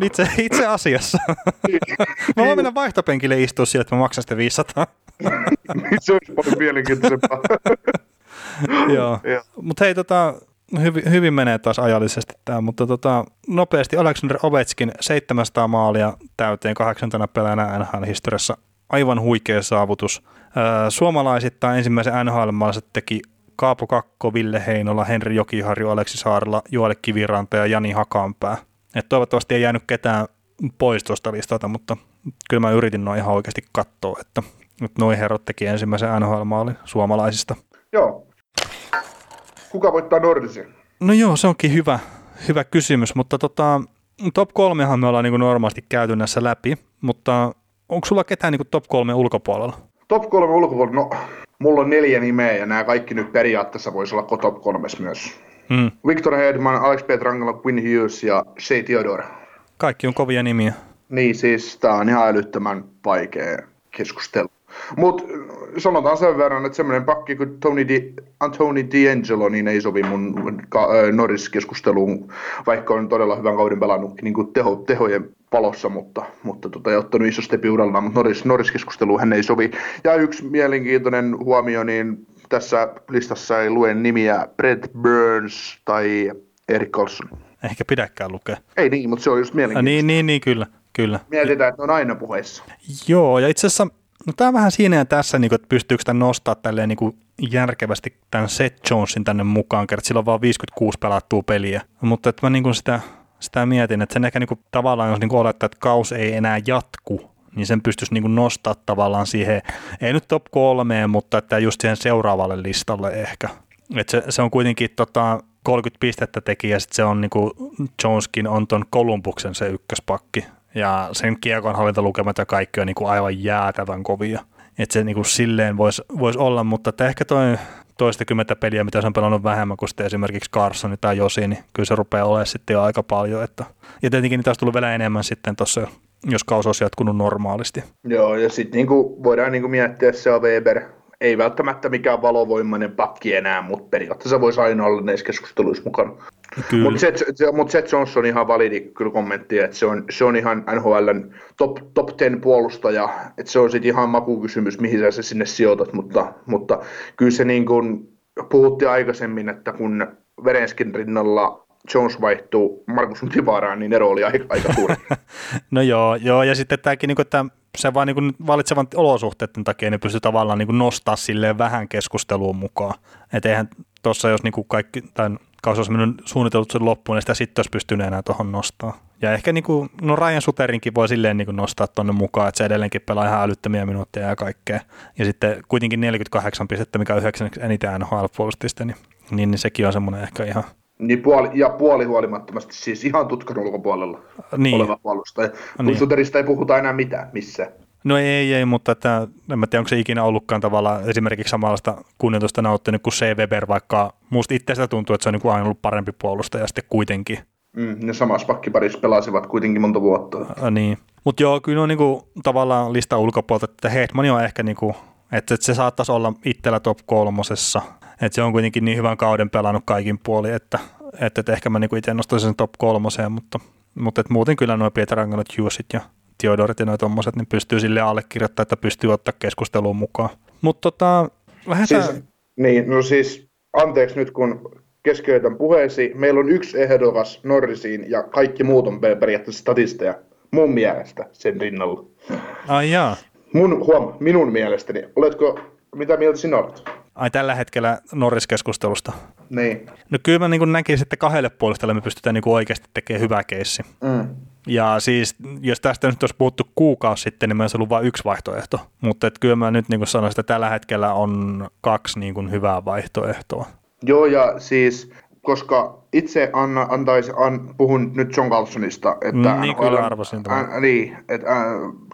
itse, itse asiassa. mä voin mennä vaihtopenkille istua sillä, että mä maksan sitten 500. Se olisi paljon mielenkiintoisempaa. Joo. Mutta hei, tota, hyvin, hyvin menee taas ajallisesti tämä, mutta tota, nopeasti Alexander Ovechkin 700 maalia täyteen kahdeksantena pelaajana NHL-historiassa. Aivan huikea saavutus. Öö, suomalaisittain ensimmäisen nhl teki Kaapo Kakko, Ville Heinola, Henri Jokiharju, Aleksi Saarla, Joel Kiviranta ja Jani Hakanpää. Et toivottavasti ei jäänyt ketään pois tuosta listalta, mutta kyllä mä yritin noin ihan oikeasti katsoa, että nyt noin herrat teki ensimmäisen NHL-maalin suomalaisista. Joo. Kuka voittaa Nordisin? No joo, se onkin hyvä, hyvä kysymys, mutta tota, top kolmehan me ollaan niin normaalisti käyty näissä läpi, mutta onko sulla ketään niin top kolme ulkopuolella? Top kolme ulkopuolella, no mulla on neljä nimeä ja nämä kaikki nyt periaatteessa voisi olla top kolmes myös. Mm. Victor Hedman, Alex Pietrangelo, Quinn Hughes ja Shea Theodore. Kaikki on kovia nimiä. Niin siis tää on ihan älyttömän vaikea keskustelu. Mutta sanotaan sen verran, että semmoinen pakki kuin Tony Di, Anthony D'Angelo niin ei sovi mun Norris-keskusteluun, vaikka on todella hyvän kauden pelannut niin kuin teho, tehojen palossa, mutta, mutta tota, ei ottanut iso stepi urallaan, mutta Norris, Norris-keskusteluun hän ei sovi. Ja yksi mielenkiintoinen huomio, niin tässä listassa ei lue nimiä Brett Burns tai Erik Karlsson. Ehkä pidäkään lukea. Ei niin, mutta se on just Ah, mielenkiintoista. niin, niin, niin, kyllä, kyllä. Mietitään, että ne on aina puheissa. Joo, ja itse asiassa no tämä on vähän siinä ja tässä, niin kuin, että pystyykö tämän nostaa tälleen niin kuin järkevästi tämän Seth Jonesin tänne mukaan, kerran sillä on vaan 56 pelattua peliä. Mutta että mä niin kuin sitä, sitä mietin, että sen ehkä niin kuin, tavallaan, jos niin kuin olettaa, että kaus ei enää jatku, niin sen pystyisi niin kuin nostaa tavallaan siihen, ei nyt top kolmeen, mutta että just siihen seuraavalle listalle ehkä. Et se, se on kuitenkin tota, 30 pistettä teki ja sitten se on niinku, Joneskin on ton Kolumbuksen se ykköspakki ja sen kiekonhallintalukemat ja kaikki on niinku aivan jäätävän kovia. Että se niinku silleen voisi vois olla, mutta että ehkä toi toistakymmentä peliä, mitä se on pelannut vähemmän kuin sitten esimerkiksi Carson tai Josi, niin kyllä se rupeaa olemaan sitten jo aika paljon. Että, ja tietenkin niitä olisi tullut vielä enemmän sitten tuossa, jos kausi olisi jatkunut normaalisti. Joo, ja sitten niinku, voidaan niinku miettiä, että se on Weber. Ei välttämättä mikään valovoimainen pakki enää, mutta periaatteessa voisi aina olla näissä keskusteluissa mukana. Mutta Seth, mut Seth Jones on ihan validi kyllä kommentti, että se on, se on ihan NHLn top, top 10 puolustaja, että se on sitten ihan makukysymys, mihin sä se sinne sijoitat, mutta, mutta kyllä se niin kuin puhuttiin aikaisemmin, että kun Verenskin rinnalla Jones vaihtuu Markus Tivaraan, niin ero oli aika, aika suuri. No joo, joo, ja sitten tämäkin, niin kuin, että se vaan niin valitsevan olosuhteiden takia niin pystyy tavallaan niin nostaa silleen vähän keskusteluun mukaan. Että eihän tuossa, jos niin kaikki, tai kausi olisi mennyt suunnitellut sen loppuun, niin sitä sitten olisi pystynyt enää tuohon nostaa. Ja ehkä niin kuin, no Ryan Suterinkin voi silleen niin nostaa tuonne mukaan, että se edelleenkin pelaa ihan älyttömiä minuutteja ja kaikkea. Ja sitten kuitenkin 48 pistettä, mikä on yhdeksänneksi eniten NHL-puolustista, niin, niin, niin sekin on semmoinen ehkä ihan, niin puoli, ja puoli huolimattomasti, siis ihan tutkan ulkopuolella Niin. oleva puolustaja. Niin. Mutta Suterista ei puhuta enää mitään, missä. No ei, ei, mutta että, en mä tiedä, onko se ikinä ollutkaan tavallaan esimerkiksi samanlaista kunnioitusta nauttinut kuin C. Weber, vaikka musta itsestä tuntuu, että se on niin kuin aina ollut parempi puolustaja sitten kuitenkin. Mm, ne samassa pakkiparissa pelasivat kuitenkin monta vuotta. Ä, niin. Mutta joo, kyllä on niin kuin, tavallaan lista ulkopuolelta, että Hetman on ehkä niin kuin, Että et se saattaisi olla itsellä top kolmosessa. Että se on kuitenkin niin hyvän kauden pelannut kaikin puoli, että, että, että ehkä mä niinku itse nostaisin sen top kolmoseen, mutta, mutta et muuten kyllä nuo Pietaranganot, Juusit ja Theodorit ja noin tommoset, niin pystyy sille allekirjoittamaan, että pystyy ottaa keskusteluun mukaan. Mutta tota, lähdetään... Siis, niin, no siis anteeksi nyt kun keskeytän puheesi. Meillä on yksi ehdokas Norrisiin ja kaikki muut on periaatteessa statisteja mun mielestä sen rinnalla. Ai jaa. Mun, huom, minun mielestäni. Oletko, mitä mieltä sinä olet? Ai tällä hetkellä Norris-keskustelusta. Niin. No kyllä mä niin näkisin, että kahdelle puolestalle me pystytään niin oikeasti tekemään hyvä keissi. Mm. Ja siis, jos tästä nyt olisi puhuttu kuukausi sitten, niin mä olisi ollut vain yksi vaihtoehto. Mutta et kyllä mä nyt niin sanoisin, että tällä hetkellä on kaksi niin kuin hyvää vaihtoehtoa. Joo, ja siis koska itse anna, antais, an, puhun nyt John Carlsonista. Että niin kyllä arvasin tämän. Ä, niin, että ä,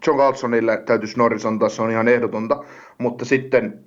John Carlsonille täytyisi Norris antaa, se on ihan ehdotonta, mutta sitten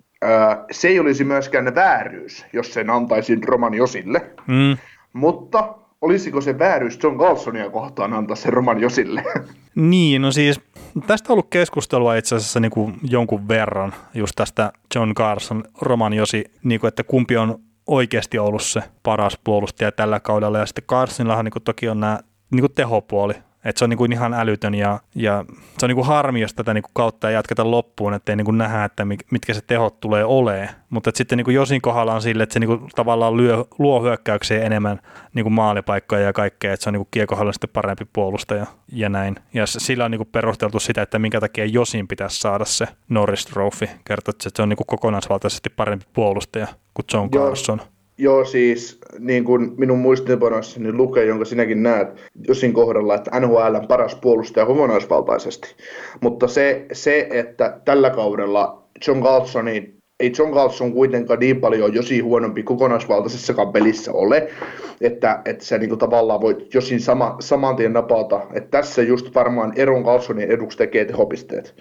se ei olisi myöskään vääryys, jos sen antaisin Roman Josille. Mm. Mutta olisiko se vääryys John Carlsonia kohtaan antaa se Roman Josille? Niin, no siis tästä on ollut keskustelua itse asiassa niin kuin jonkun verran, just tästä John Carson, Roman Josi, niin kuin, että kumpi on oikeasti ollut se paras puolustaja tällä kaudella. Ja sitten Carsonillahan niin toki on nämä niin tehopuoli, että se on niin kuin ihan älytön ja, ja se on niin kuin harmi, jos tätä niin kuin kautta ei jatketa loppuun, ettei niin kuin nähdä, että mitkä se tehot tulee olemaan. Mutta sitten niin kuin Josin kohdalla on sille, että se niin kuin tavallaan lyö, luo hyökkäyksiä enemmän niin kuin maalipaikkoja ja kaikkea, että se on niin kuin kiekohdalla sitten parempi puolustaja ja näin. Ja sillä on niin kuin perusteltu sitä, että minkä takia Josin pitäisi saada se Norris Trophy. Kertoo, että se on niin kuin kokonaisvaltaisesti parempi puolustaja kuin John Carson. Joo Joo, siis niin kuin minun muistinpanoissani lukee, jonka sinäkin näet Josin kohdalla, että NHL on paras puolustaja kokonaisvaltaisesti. Mutta se, se, että tällä kaudella John Carlsonin ei John Carlson kuitenkaan niin paljon Josi huonompi kokonaisvaltaisessakaan pelissä ole, että, että se niin tavallaan voit Josin sama, saman tien napata. Että tässä just varmaan eron Carlsonin eduksi tekee tehopisteet.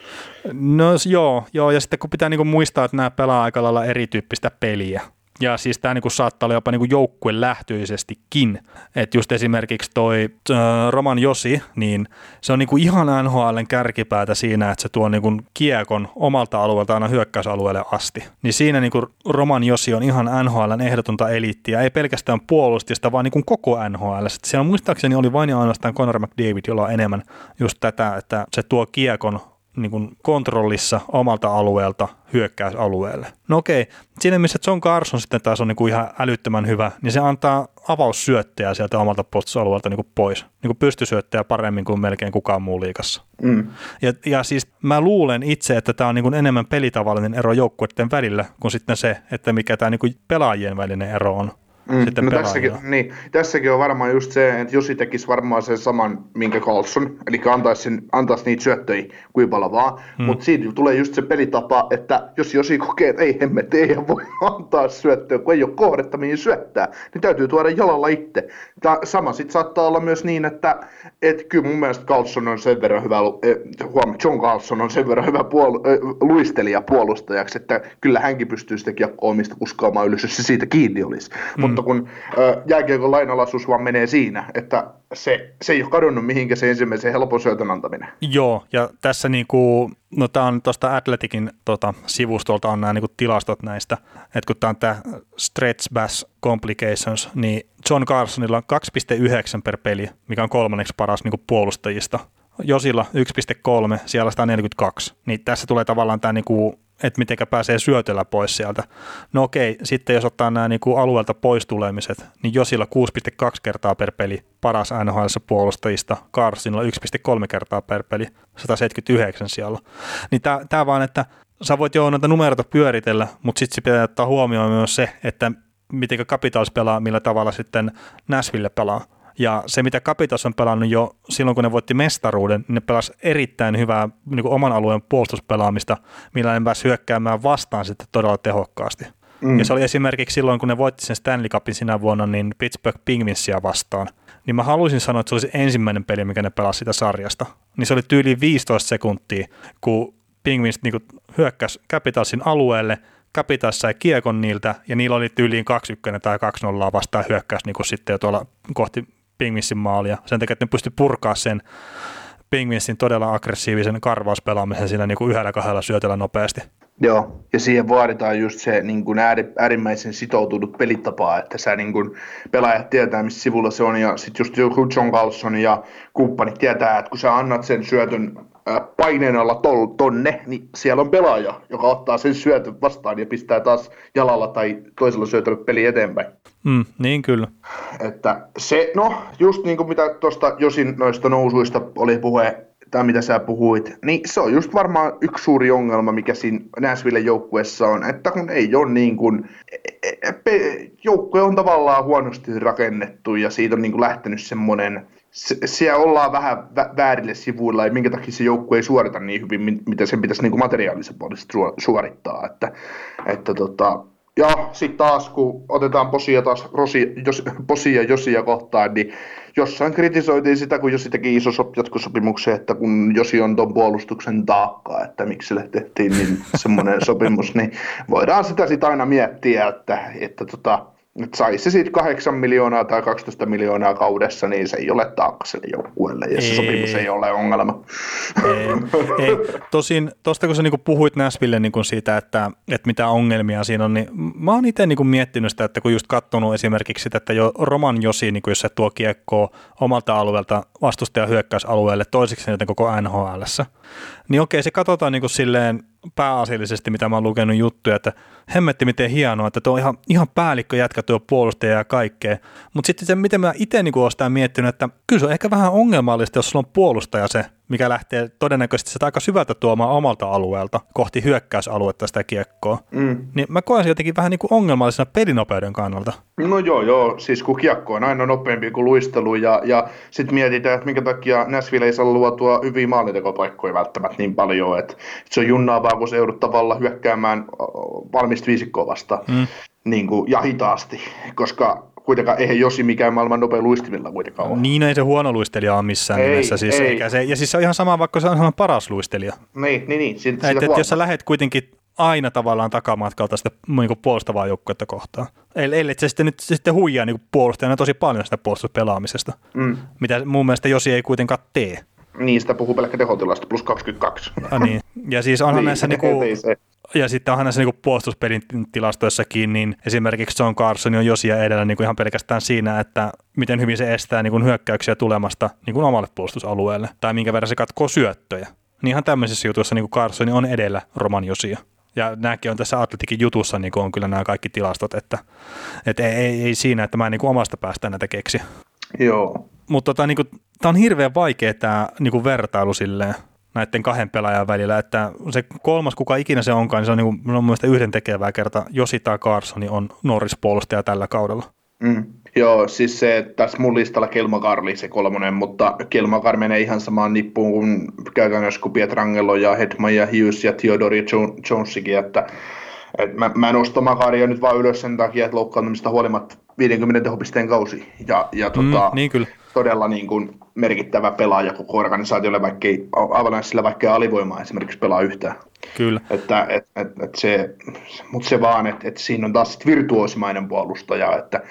No joo, joo, ja sitten kun pitää niin muistaa, että nämä pelaa aika lailla erityyppistä peliä, ja siis tämä niinku saattaa olla jopa niinku joukkue lähtöisestikin. Että just esimerkiksi toi äh, Roman Josi, niin se on niinku ihan NHLn kärkipäätä siinä, että se tuo niinku kiekon omalta alueelta aina hyökkäysalueelle asti. Niin siinä niinku Roman Josi on ihan NHLn ehdotonta eliittiä, ei pelkästään puolustista, vaan niinku koko NHL. Sitten siellä muistaakseni oli vain ja ainoastaan Conor McDavid, jolla on enemmän just tätä, että se tuo kiekon niin kuin kontrollissa omalta alueelta hyökkäysalueelle. No okei, siinä missä John Carson sitten taas on niin kuin ihan älyttömän hyvä, niin se antaa avaussyöttejä sieltä omalta puolustusalueelta niin kuin pois. Niin kuin pystysyöttejä paremmin kuin melkein kukaan muu liikassa. Mm. Ja, ja siis mä luulen itse, että tämä on niin kuin enemmän pelitavallinen ero joukkueiden välillä kuin sitten se, että mikä tämä niin kuin pelaajien välinen ero on mm, sitten no tässäkin, niin, tässäkin on varmaan just se, että Josi tekisi varmaan sen saman, minkä Carlson, eli antaisi, sen, antaisi niitä syöttöjä kuin paljon vaan, mm. mutta siitä tulee just se pelitapa, että jos Josi kokee, että ei emme tee voi antaa syöttöä, kun ei ole kohdetta mihin syöttää, niin täytyy tuoda jalalla itse. Tämä sama sitten saattaa olla myös niin, että et kyllä mun mielestä Carlson on sen verran hyvä, eh, huom, John Carlson on sen verran hyvä puol- eh, luistelija puolustajaksi, että kyllä hänkin pystyy sitä kiekkoa omista kuskaamaan ylös, jos se siitä kiinni olisi. Mm. Mutta kun äh, jääkiekon lainalaisuus vaan menee siinä, että se, se ei ole kadonnut mihinkään se ensimmäisen helpon syötön antaminen. Joo, ja tässä niinku, no tämä on tuosta Athletikin tota, sivustolta on nämä niinku tilastot näistä, että kun tämä on tämä Stretch Bass Complications, niin John Carsonilla on 2,9 per peli, mikä on kolmanneksi paras niinku puolustajista. Josilla 1,3, siellä 142. Niin tässä tulee tavallaan tämä niinku että miten pääsee syötellä pois sieltä. No okei, sitten jos ottaa nämä niin kuin alueelta pois tulemiset, niin Josilla 6,2 kertaa per peli paras NHL puolustajista, Carsonilla 1,3 kertaa per peli, 179 siellä. Niin tämä vaan, että sä voit jo noita numeroita pyöritellä, mutta sitten pitää ottaa huomioon myös se, että miten Capitals pelaa, millä tavalla sitten Nashville pelaa. Ja se, mitä Capitals on pelannut jo silloin, kun ne voitti mestaruuden, niin ne pelasi erittäin hyvää niin kuin oman alueen puolustuspelaamista, millä ne pääsi hyökkäämään vastaan sitten todella tehokkaasti. Mm. Ja se oli esimerkiksi silloin, kun ne voitti sen Stanley Cupin sinä vuonna, niin Pittsburgh Penguinsia vastaan. Niin mä haluaisin sanoa, että se olisi ensimmäinen peli, mikä ne pelasi sitä sarjasta. Niin se oli tyyli 15 sekuntia, kun Penguins niin hyökkäsi Capitalsin alueelle, Capitals sai kiekon niiltä, ja niillä oli tyyliin 2-1 tai 2-0 vastaan hyökkäys niin kuin sitten jo tuolla kohti Pingvinsin maalia. Sen takia, että ne pystyi purkaa sen Pingvinsin todella aggressiivisen karvauspelaamisen siinä niin kuin yhdellä kahdella syötellä nopeasti. Joo, ja siihen vaaditaan just se niin kuin äärimmäisen sitoutunut pelitapa, että sä niin kuin, pelaajat tietää, missä sivulla se on, ja sitten just joku John Carlson ja kumppanit tietää, että kun sä annat sen syötön paineen alla tol, tonne, niin siellä on pelaaja, joka ottaa sen syötön vastaan ja pistää taas jalalla tai toisella syötöllä peli eteenpäin. Mm, niin kyllä. Että se, no just niin kuin mitä tuosta Josin noista nousuista oli puhe, tai mitä sä puhuit, niin se on just varmaan yksi suuri ongelma, mikä siinä Nashville joukkueessa on, että kun ei ole niin kuin, e, e, joukkue on tavallaan huonosti rakennettu ja siitä on niin kuin lähtenyt semmoinen, se, siellä ollaan vähän vä- väärille sivuilla ja minkä takia se joukkue ei suorita niin hyvin, mitä sen pitäisi niin kuin materiaalisen puolesta suorittaa, että, että tota, ja sitten taas, kun otetaan Posia taas Rosi, jos, Posia Josia kohtaan, niin jossain kritisoitiin sitä, kun Josi teki iso sop, jatkosopimuksen, että kun Josi on tuon puolustuksen taakka, että miksi sille tehtiin niin semmoinen sopimus, niin voidaan sitä sitten aina miettiä, että, että tota, että saisi se siitä 8 miljoonaa tai 12 miljoonaa kaudessa, niin se ei ole taakka sille joukkueelle, ja se ei. sopimus ei ole ongelma. Ei, ei. Tosin tuosta kun sä niinku puhuit Näsville niinku siitä, että, että mitä ongelmia siinä on, niin mä oon itse niinku miettinyt sitä, että kun just katsonut esimerkiksi sitä, että jo Roman Josi, niinku jos se tuo kiekkoa omalta alueelta vastustajan hyökkäysalueelle toiseksi joten koko nhl niin okei, se katsotaan niinku silleen pääasiallisesti, mitä mä oon lukenut juttuja, että hemmetti miten hienoa, että tuo on ihan, ihan päällikkö jätkä tuo puolustaja ja kaikkea. Mutta sitten se, miten mä itse niin oon sitä miettinyt, että kyllä se on ehkä vähän ongelmallista, jos sulla on puolustaja se, mikä lähtee todennäköisesti sitä aika syvältä tuomaan omalta alueelta kohti hyökkäysaluetta sitä kiekkoa. Mm. Niin mä koen sen jotenkin vähän niin kuin ongelmallisena pelinopeuden kannalta. No joo, joo, siis kun kiekko on aina nopeampi kuin luistelu ja, ja sitten mietitään, että minkä takia Nashville ei saa luotua hyviä maalintekopaikkoja välttämättä niin paljon, että se on junnaavaa, kun se joudut tavallaan hyökkäämään valmista viisikkoa vastaan mm. niin kuin, ja hitaasti, koska kuitenkaan eihän Josi mikään maailman nopea luistimilla kuitenkaan ole. Niin, ei se huono luistelija ole missään ei, nimessä. Siis ei. Eikä se, ja siis se on ihan sama, vaikka se on paras luistelija. Niin, niin, niin. Siitä, et, et, jos sä lähet kuitenkin aina tavallaan takamatkalta sitä niin puolustavaa joukkuetta kohtaan. Eli se sitten nyt sitten huijaa niin puolustajana tosi paljon sitä puolustuspelaamisesta, mm. mitä mun mielestä Josi ei kuitenkaan tee. Niin, sitä puhuu pelkkä tehotilasta, plus 22. Ah, niin. Ja siis onhan niin, näissä niinku, ja sitten onhan näissä niinku puolustuspelin tilastoissakin, niin esimerkiksi John Carson on Josia edellä niinku ihan pelkästään siinä, että miten hyvin se estää niinku hyökkäyksiä tulemasta niinku omalle puolustusalueelle, tai minkä verran se katkoo syöttöjä. Niin ihan tämmöisissä jutuissa niinku Carson on edellä Roman Josia. Ja nämäkin on tässä Atletikin jutussa, niin on kyllä nämä kaikki tilastot, että, että ei, ei, ei siinä, että mä en niin omasta päästä näitä keksi. Joo. Mutta tota, niin tämä on hirveän vaikea tämä niin vertailu silleen näiden kahden pelaajan välillä, että se kolmas, kuka ikinä se onkaan, niin se on, niin kuin, on mielestäni yhden tekevää kerta. Josi tai Carson on Norris-puolustaja tällä kaudella. Mm. Joo, siis se, että tässä mun listalla Kelmakar oli se kolmonen, mutta Kelmakar menee ihan samaan nippuun kuin käytännössä kuin Pietrangelo ja Hedman ja Hughes ja Theodori Jonesikin, että et mä, mä nostan Makaria nyt vaan ylös sen takia, että loukkaantumista huolimatta 50 tehopisteen kausi. Ja, ja tota, mm, niin kyllä. Todella niin kuin merkittävä pelaaja koko organisaatiolle, vaikka ei Avalanssilla vaikka alivoimaa esimerkiksi pelaa yhtään. Kyllä. Että, et, et, et se, mutta se vaan, että et siinä on taas virtuosimainen puolustaja, että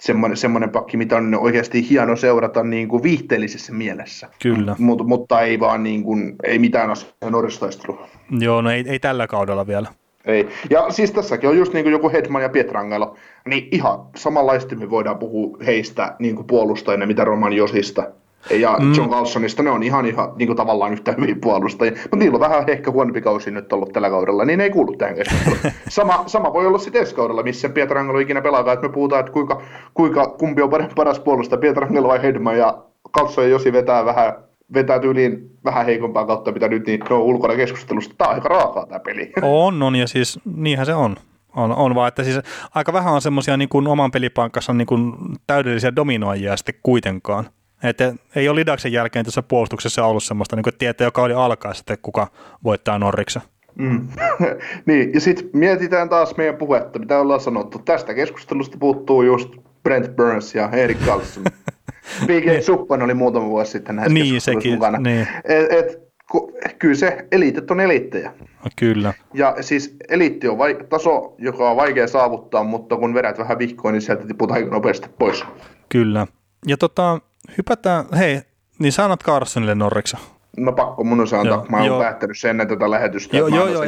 semmoinen, semmoinen pakki, mitä on oikeasti hieno seurata niin kuin viihteellisessä mielessä. Kyllä. Mut, mutta ei vaan niin kuin, ei mitään asiaa norjastaistelua. Joo, no ei, ei tällä kaudella vielä. Ei. Ja siis tässäkin on just niin kuin joku Hedman ja Pietrangelo, niin ihan samanlaisesti me voidaan puhua heistä niin kuin puolustajina, mitä Roman Josista ja mm. John Carlsonista, ne on ihan, ihan niin kuin tavallaan yhtä hyviä puolustajia, mutta niillä on vähän ehkä huonompi kausi nyt ollut tällä kaudella, niin ne ei kuulu tähän keskusteluun. Sama, sama voi olla sitten ensi kaudella, missä Pietrangelo ikinä pelaa, että me puhutaan, että kuinka, kuinka kumpi on paras puolustaja, Pietrangelo vai Hedman, ja Carlson ja Josi vetää vähän vetää tyyliin vähän heikompaa kautta, mitä nyt niin no, ulkona keskustelusta. Tämä on aika raakaa tämä peli. On, on ja siis niinhän se on. On, on vaan, että siis aika vähän on semmoisia niin kuin oman pelipankassa niin kuin täydellisiä dominoijia sitten kuitenkaan. Että ei ole Lidaksen jälkeen tässä puolustuksessa ollut semmoista, niin kuin, tietää joka oli alkaa sitten, kuka voittaa Norriksen. Mm. niin, ja sitten mietitään taas meidän puhetta, mitä ollaan sanottu. Tästä keskustelusta puuttuu just Brent Burns ja Erik Carlson. P.K. Suppan oli muutama vuosi sitten näissä niin, sekin, mukana. Niin. Et, et, ku, kyllä se eliitit on eliittejä. Kyllä. Ja siis eliitti on vaik- taso, joka on vaikea saavuttaa, mutta kun vedät vähän vihkoon, niin sieltä tiputaan nopeasti pois. Kyllä. Ja tota, hypätään, hei, niin sä annat Carsonille Norriksa. No pakko mun on Joo, mä oon joo. päättänyt sen ennen tätä lähetystä, Joo, joo, joo,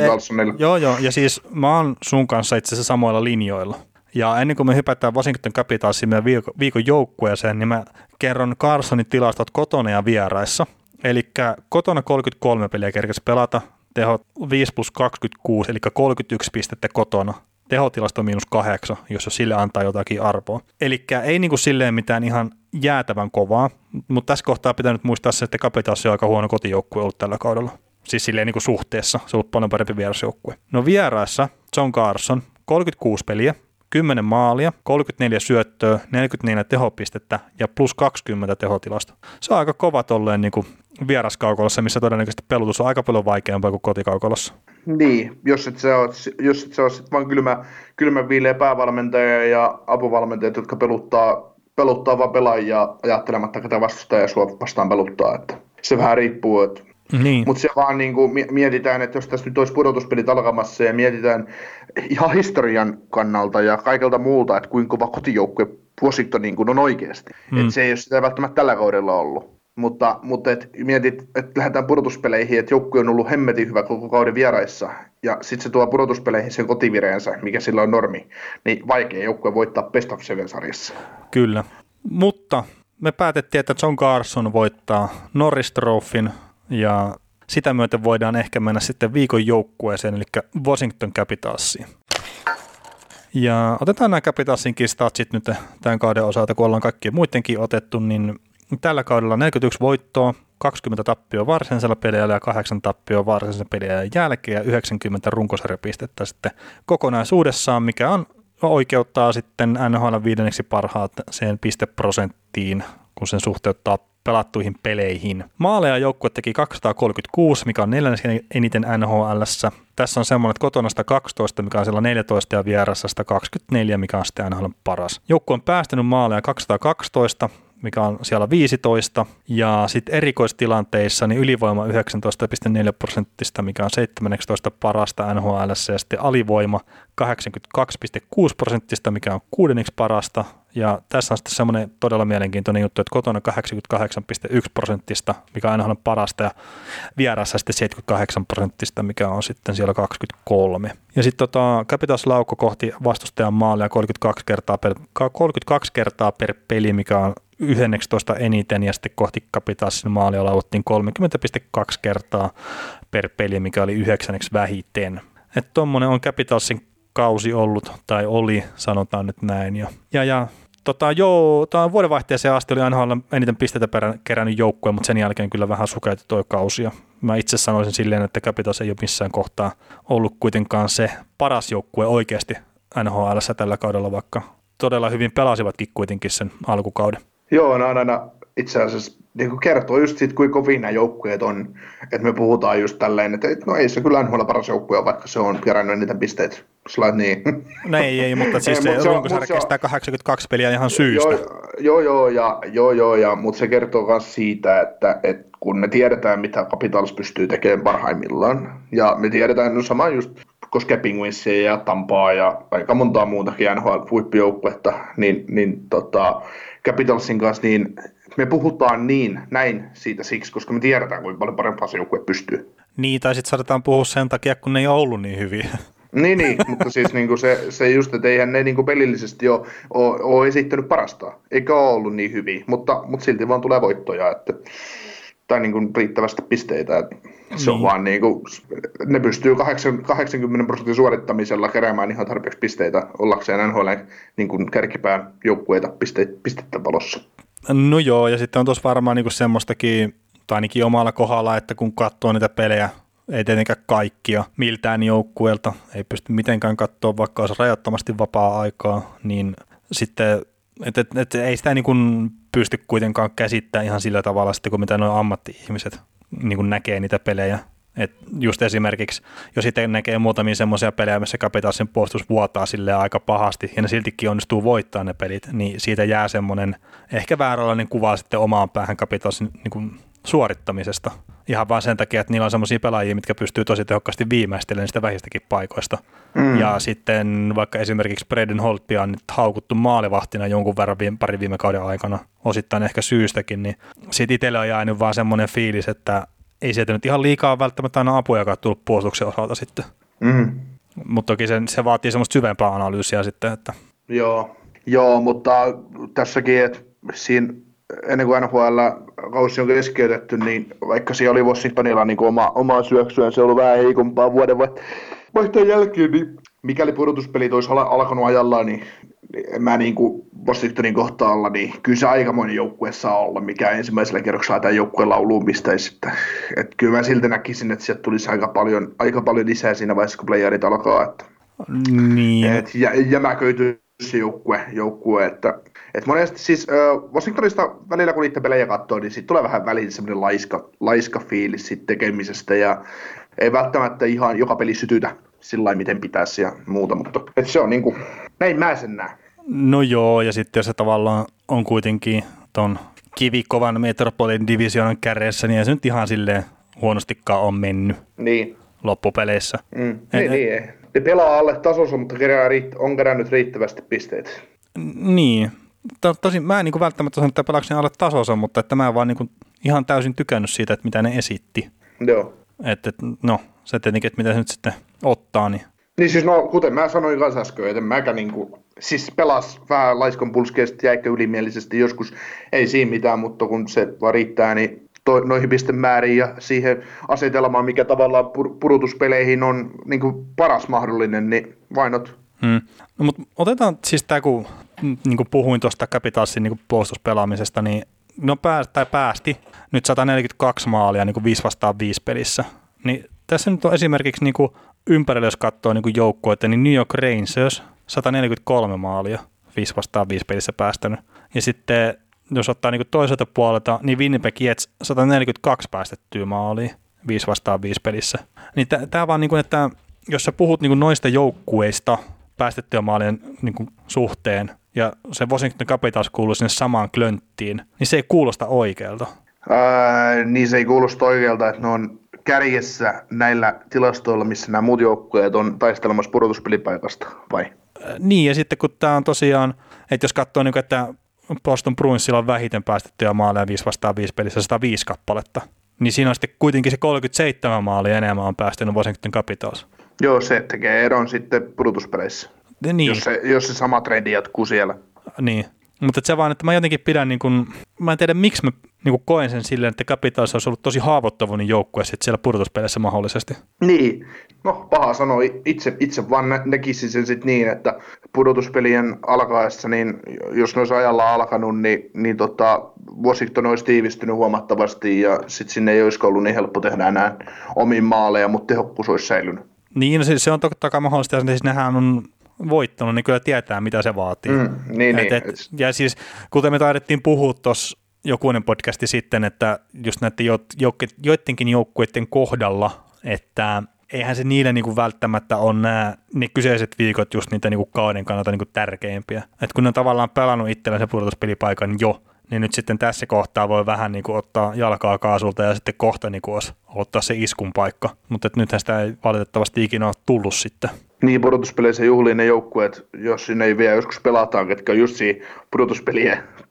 joo, joo, ja siis mä oon sun kanssa itse asiassa samoilla linjoilla. Ja ennen kuin me hypätään Washington Capitalsiin meidän viikon, joukkueeseen, niin mä kerron Carsonin tilastot kotona ja vieraissa. Eli kotona 33 peliä kerkesi pelata, tehot 5 plus 26, eli 31 pistettä kotona. Tehotilasto miinus kahdeksan, jos jo sille antaa jotakin arvoa. Eli ei niinku silleen mitään ihan jäätävän kovaa, mutta tässä kohtaa pitää nyt muistaa se, että Capitals on aika huono kotijoukkue ollut tällä kaudella. Siis silleen niin kuin suhteessa. Se on ollut paljon parempi vierasjoukkue. No vieraissa John Carson, 36 peliä, 10 maalia, 34 syöttöä, 44 tehopistettä ja plus 20 tehotilasta. Se on aika kova tolleen niin vieraskaukolossa, missä todennäköisesti pelutus on aika paljon vaikeampaa kuin kotikaukolossa. Niin, jos et sä oot, jos et sä oot sit vaan kylmä, kylmä viileä päävalmentaja ja apuvalmentajat, jotka peluttaa, peluttaa vaan pelaajia ajattelematta, ketä vastustaja sua vastaan peluttaa. Että se vähän riippuu, että Niin, Mutta se vaan niin kuin mietitään, että jos tässä nyt olisi pudotuspelit alkamassa ja mietitään ihan historian kannalta ja kaikelta muulta, että kuinka kova kotijoukkue Washington niin kuin on oikeasti. Mm. Että se ei ole sitä välttämättä tällä kaudella ollut. Mutta, mutta et mietit, että lähdetään pudotuspeleihin, että joukkue on ollut hemmetin hyvä koko kauden vieraissa, ja sitten se tuo pudotuspeleihin sen kotivireensä, mikä sillä on normi, niin vaikea joukkue voittaa Best of Seven sarjassa. Kyllä. Mutta me päätettiin, että John Carson voittaa Norris Trophyn ja sitä myöten voidaan ehkä mennä sitten viikon joukkueeseen, eli Washington Capitalsiin. Ja otetaan nämä Capitalsinkin statsit nyt tämän kauden osalta, kun ollaan kaikkien muidenkin otettu, niin tällä kaudella 41 voittoa, 20 tappioa varsinaisella peliajalla ja 8 tappioa varsinaisen peliajan jälkeen ja 90 runkosarjapistettä sitten kokonaisuudessaan, mikä on oikeuttaa sitten NHL viidenneksi parhaaseen pisteprosenttiin, kun sen suhteuttaa pelattuihin peleihin. Maaleja joukkue teki 236, mikä on neljänneksi eniten NHLssä. Tässä on semmoinen, että kotona 112, mikä on siellä 14 ja vieressä 124, mikä on sitten NHL paras. Joukkue on päästänyt maaleja 212, mikä on siellä 15, ja sitten erikoistilanteissa niin ylivoima 19,4 prosenttista, mikä on 17 parasta NHL, ja sitten alivoima 82,6 prosenttista, mikä on kuudenneksi parasta, ja tässä on sitten semmoinen todella mielenkiintoinen juttu, että kotona 88,1 prosenttista, mikä on NHL parasta, ja vieressä sitten 78 prosenttista, mikä on sitten siellä 23. Ja sitten tota, Capitals laukko kohti vastustajan maalia 32 kertaa per, 32 kertaa per peli, mikä on 11 eniten, ja sitten kohti Capitalsin maalia laukuttiin 30,2 kertaa per peli, mikä oli yhdeksänneksi vähiten. Että tuommoinen on Capitalsin kausi ollut, tai oli, sanotaan nyt näin. Ja, ja, ja tota, joo, tämä vuodenvaihteeseen asti oli aina eniten pisteitä perä, kerännyt joukkue, mutta sen jälkeen kyllä vähän sukeutti tuo kausi. Ja mä itse sanoisin silleen, että Capitals ei ole missään kohtaa ollut kuitenkaan se paras joukkue oikeasti NHL tällä kaudella, vaikka todella hyvin pelasivatkin kuitenkin sen alkukauden. Joo, no on aina itse asiassa niin kuin kertoo just siitä, kuinka kovin nämä joukkueet on. Että me puhutaan just tälleen, että et, no ei se kyllä NHL paras joukkue vaikka se on kerännyt eniten pisteitä. Sillä niin. No ei, ei, mutta siis Ei, se se runkosarja kestää 82 peliä ihan syystä. Joo, joo, joo, ja, joo, joo ja, mutta se kertoo myös siitä, että, että kun me tiedetään, mitä Capitals pystyy tekemään parhaimmillaan, ja me tiedetään no sama just koskee Penguinsia ja Tampaa ja aika montaa muutakin NHL-huippujoukkuetta, niin, niin tota, Capitalsin kanssa, niin me puhutaan niin näin siitä siksi, koska me tiedetään, kuinka paljon parempaa se joukkue pystyy. Niin, tai sitten saatetaan puhua sen takia, kun ne ei ole ollut niin hyviä. Niin, niin mutta siis niinku se, se just, että eihän ne niinku pelillisesti ole, ole, ole esittänyt parasta, eikä ole ollut niin hyviä, mutta, mutta silti vaan tulee voittoja, että, tai niinku riittävästi pisteitä, että se on Niin. vaan niinku, ne pystyy 8, 80 prosentin suorittamisella keräämään ihan tarpeeksi pisteitä ollakseen NHL niin kuin kärkipään joukkueita piste, pistettä valossa. No joo, ja sitten on tuossa varmaan niinku semmoistakin, tai ainakin omalla kohdalla, että kun katsoo niitä pelejä, ei tietenkään kaikkia miltään joukkueelta, ei pysty mitenkään katsoa, vaikka olisi rajattomasti vapaa-aikaa, niin sitten, et, et, et, ei sitä niinku pysty kuitenkaan käsittämään ihan sillä tavalla sitten, kun mitä nuo ammatti-ihmiset niinku näkee niitä pelejä. Et just esimerkiksi, jos sitten näkee muutamia semmoisia pelejä, missä Capitalsin puolustus vuotaa sille aika pahasti, ja ne siltikin onnistuu voittaa ne pelit, niin siitä jää semmoinen ehkä vääränlainen kuva sitten omaan päähän Capitalsin niin kuin suorittamisesta. Ihan vaan sen takia, että niillä on semmoisia pelaajia, mitkä pystyy tosi tehokkaasti viimeistelemään sitä vähistäkin paikoista. Mm. Ja sitten vaikka esimerkiksi Braden Holtia on nyt haukuttu maalivahtina jonkun verran viime, pari viime kauden aikana, osittain ehkä syystäkin, niin siitä itselle on jäänyt vaan semmoinen fiilis, että ei sieltä nyt ihan liikaa välttämättä aina apuja tullut puolustuksen osalta sitten. Mm. Mutta toki se, se vaatii semmoista syvempää analyysiä sitten, että Joo, Joo mutta tässäkin, että siinä ennen kuin NHL-kausi on keskeytetty, niin vaikka siellä oli Washingtonilla niin oma, omaa syöksyä, se on ollut vähän heikompaa vuoden vaihteen jälkeen, niin mikäli pudotuspelit olisi alkanut ajallaan, niin mä niin kuin Washingtonin kohtaalla, niin kyllä se aikamoinen joukkue saa olla, mikä ensimmäisellä kerroksella tämä joukkue lauluun pistäisi. Että, että kyllä mä silti näkisin, että sieltä tulisi aika paljon, aika paljon lisää siinä vaiheessa, kun playerit alkaa. Että, niin. et, ja, jämäköityy se joukkue, joukkue että, että monesti siis äh, Washingtonista välillä kun niitä pelejä katsoo, niin siitä tulee vähän väliin semmoinen laiska, laiska fiilis siitä tekemisestä ja ei välttämättä ihan joka peli sytytä sillä miten pitäisi ja muuta, mutta että se on niin kuin, näin mä sen näen. No joo, ja sitten jos se tavallaan on kuitenkin ton kivikovan metropolin divisioonan kärjessä, niin ei se nyt ihan silleen huonostikaan on mennyt niin. loppupeleissä. Mm. Et, niin, niin, ei. Ne pelaa alle tasossa, mutta on kerännyt riittävästi pisteitä. Niin. Tosin mä en niin välttämättä sano, että pelaako alle tasossa, mutta että mä en vaan niin ihan täysin tykännyt siitä, että mitä ne esitti. Joo. Että, no, se tietenkin, että mitä se nyt sitten ottaa, niin niin siis no, kuten mä sanoin kanssa äsken, että mäkä niinku, siis pelas vähän laiskon pulskeesti ja ehkä ylimielisesti joskus, ei siinä mitään, mutta kun se vaan riittää, niin to, noihin pistemääriin ja siihen asetelmaan, mikä tavallaan pur, purutuspeleihin on niin kuin paras mahdollinen, niin vainot. Hmm. No, mutta otetaan siis tämä, kun niin kuin puhuin tuosta Capitalsin niin puolustuspelaamisesta, niin no päästi, tai päästi nyt 142 maalia niin kuin 5 vastaan 5 pelissä. Niin tässä nyt on esimerkiksi niin kuin ympärillä, jos katsoo niin joukkoita, niin New York Rangers 143 maalia 5 vastaan 5 pelissä päästänyt. Ja sitten jos ottaa niin toiselta puolelta, niin Winnipeg Jets 142 päästettyä maalia 5 vastaan 5 pelissä. Niin tämä vaan, niin kuin, että jos sä puhut niin noista joukkueista päästettyä maalien niin suhteen, ja se Washington Capitals kuuluu sinne samaan klönttiin, niin se ei kuulosta oikealta. Ää, niin se ei kuulosta oikealta, että ne on kärjessä näillä tilastoilla, missä nämä muut joukkueet on taistelemassa pudotuspelipaikasta, vai? Niin, ja sitten kun tämä on tosiaan, että jos katsoo, niin että Boston Bruinsilla on vähiten päästettyjä maaleja 5 vastaan 5 pelissä 105 kappaletta, niin siinä on sitten kuitenkin se 37 maalia enemmän on päästänyt Washington Capitals. Joo, se tekee eron sitten pudotuspeleissä, niin. jos, se, jos se sama trendi jatkuu siellä. Niin, mutta se vaan, että mä jotenkin pidän, niin kun, mä en tiedä miksi mä niin kuin koen sen silleen, että Capitals olisi ollut tosi haavoittuvainen joukkue sitten siellä pudotuspeleissä mahdollisesti. Niin, no paha sanoi, itse, itse vaan nä- näkisin sen sitten niin, että pudotuspelien alkaessa, niin jos ne olisi ajalla alkanut, niin, niin tota, Washington olisi tiivistynyt huomattavasti ja sitten sinne ei olisi ollut niin helppo tehdä enää omiin maaleja, mutta tehokkuus olisi säilynyt. Niin, no siis se on totta kai mahdollista, ja siis nehän on voittanut, niin kyllä tietää, mitä se vaatii. Mm, niin, et, niin. Et, ja siis, kuten me taidettiin puhua tuossa jokunen podcasti sitten, että just näiden jo, jo, joidenkin joukkueiden kohdalla, että eihän se niille niin kuin välttämättä ole nämä ne kyseiset viikot just niitä niin kuin kauden kannalta niin kuin tärkeimpiä. Et kun ne on tavallaan pelannut itsellensä pudotuspelipaikan jo, niin nyt sitten tässä kohtaa voi vähän niin kuin ottaa jalkaa kaasulta ja sitten kohta niin kuin ottaa se iskun paikka. Mutta nythän sitä ei valitettavasti ikinä ole tullut sitten. Niin, pudotuspeleissä juhliin ne joukkueet, jos sinne ei vielä joskus pelataan, ketkä on just siinä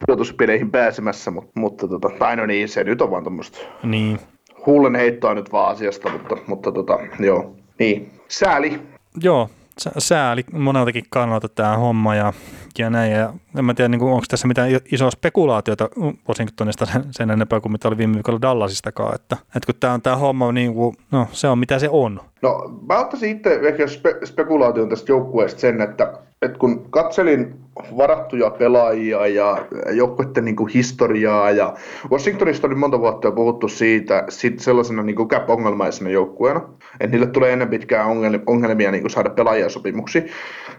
pudotuspeleihin pääsemässä, mutta, mutta tota, tai no niin, se nyt on vaan tämmöistä niin. hullen heittoa nyt vaan asiasta, mutta, mutta tota, joo, niin, sääli. Joo, sääli moneltakin kannalta tämä homma ja, ja näin. Ja en mä tiedä, niin onko tässä mitään isoa spekulaatiota Washingtonista sen, sen enempää kuin mitä oli viime viikolla Dallasistakaan. Että, että kun tämä on tämä homma, niin kuin, no se on mitä se on. No mä ottaisin itse ehkä spe- spekulaation tästä joukkueesta sen, että, että kun katselin varattuja pelaajia ja joukkueiden niin kuin historiaa ja Washingtonista oli monta vuotta jo puhuttu siitä sit sellaisena niin kuin cap-ongelmaisena joukkueena, että niille tulee ennen pitkään ongelmia niin kuin saada pelaajia sopimuksia,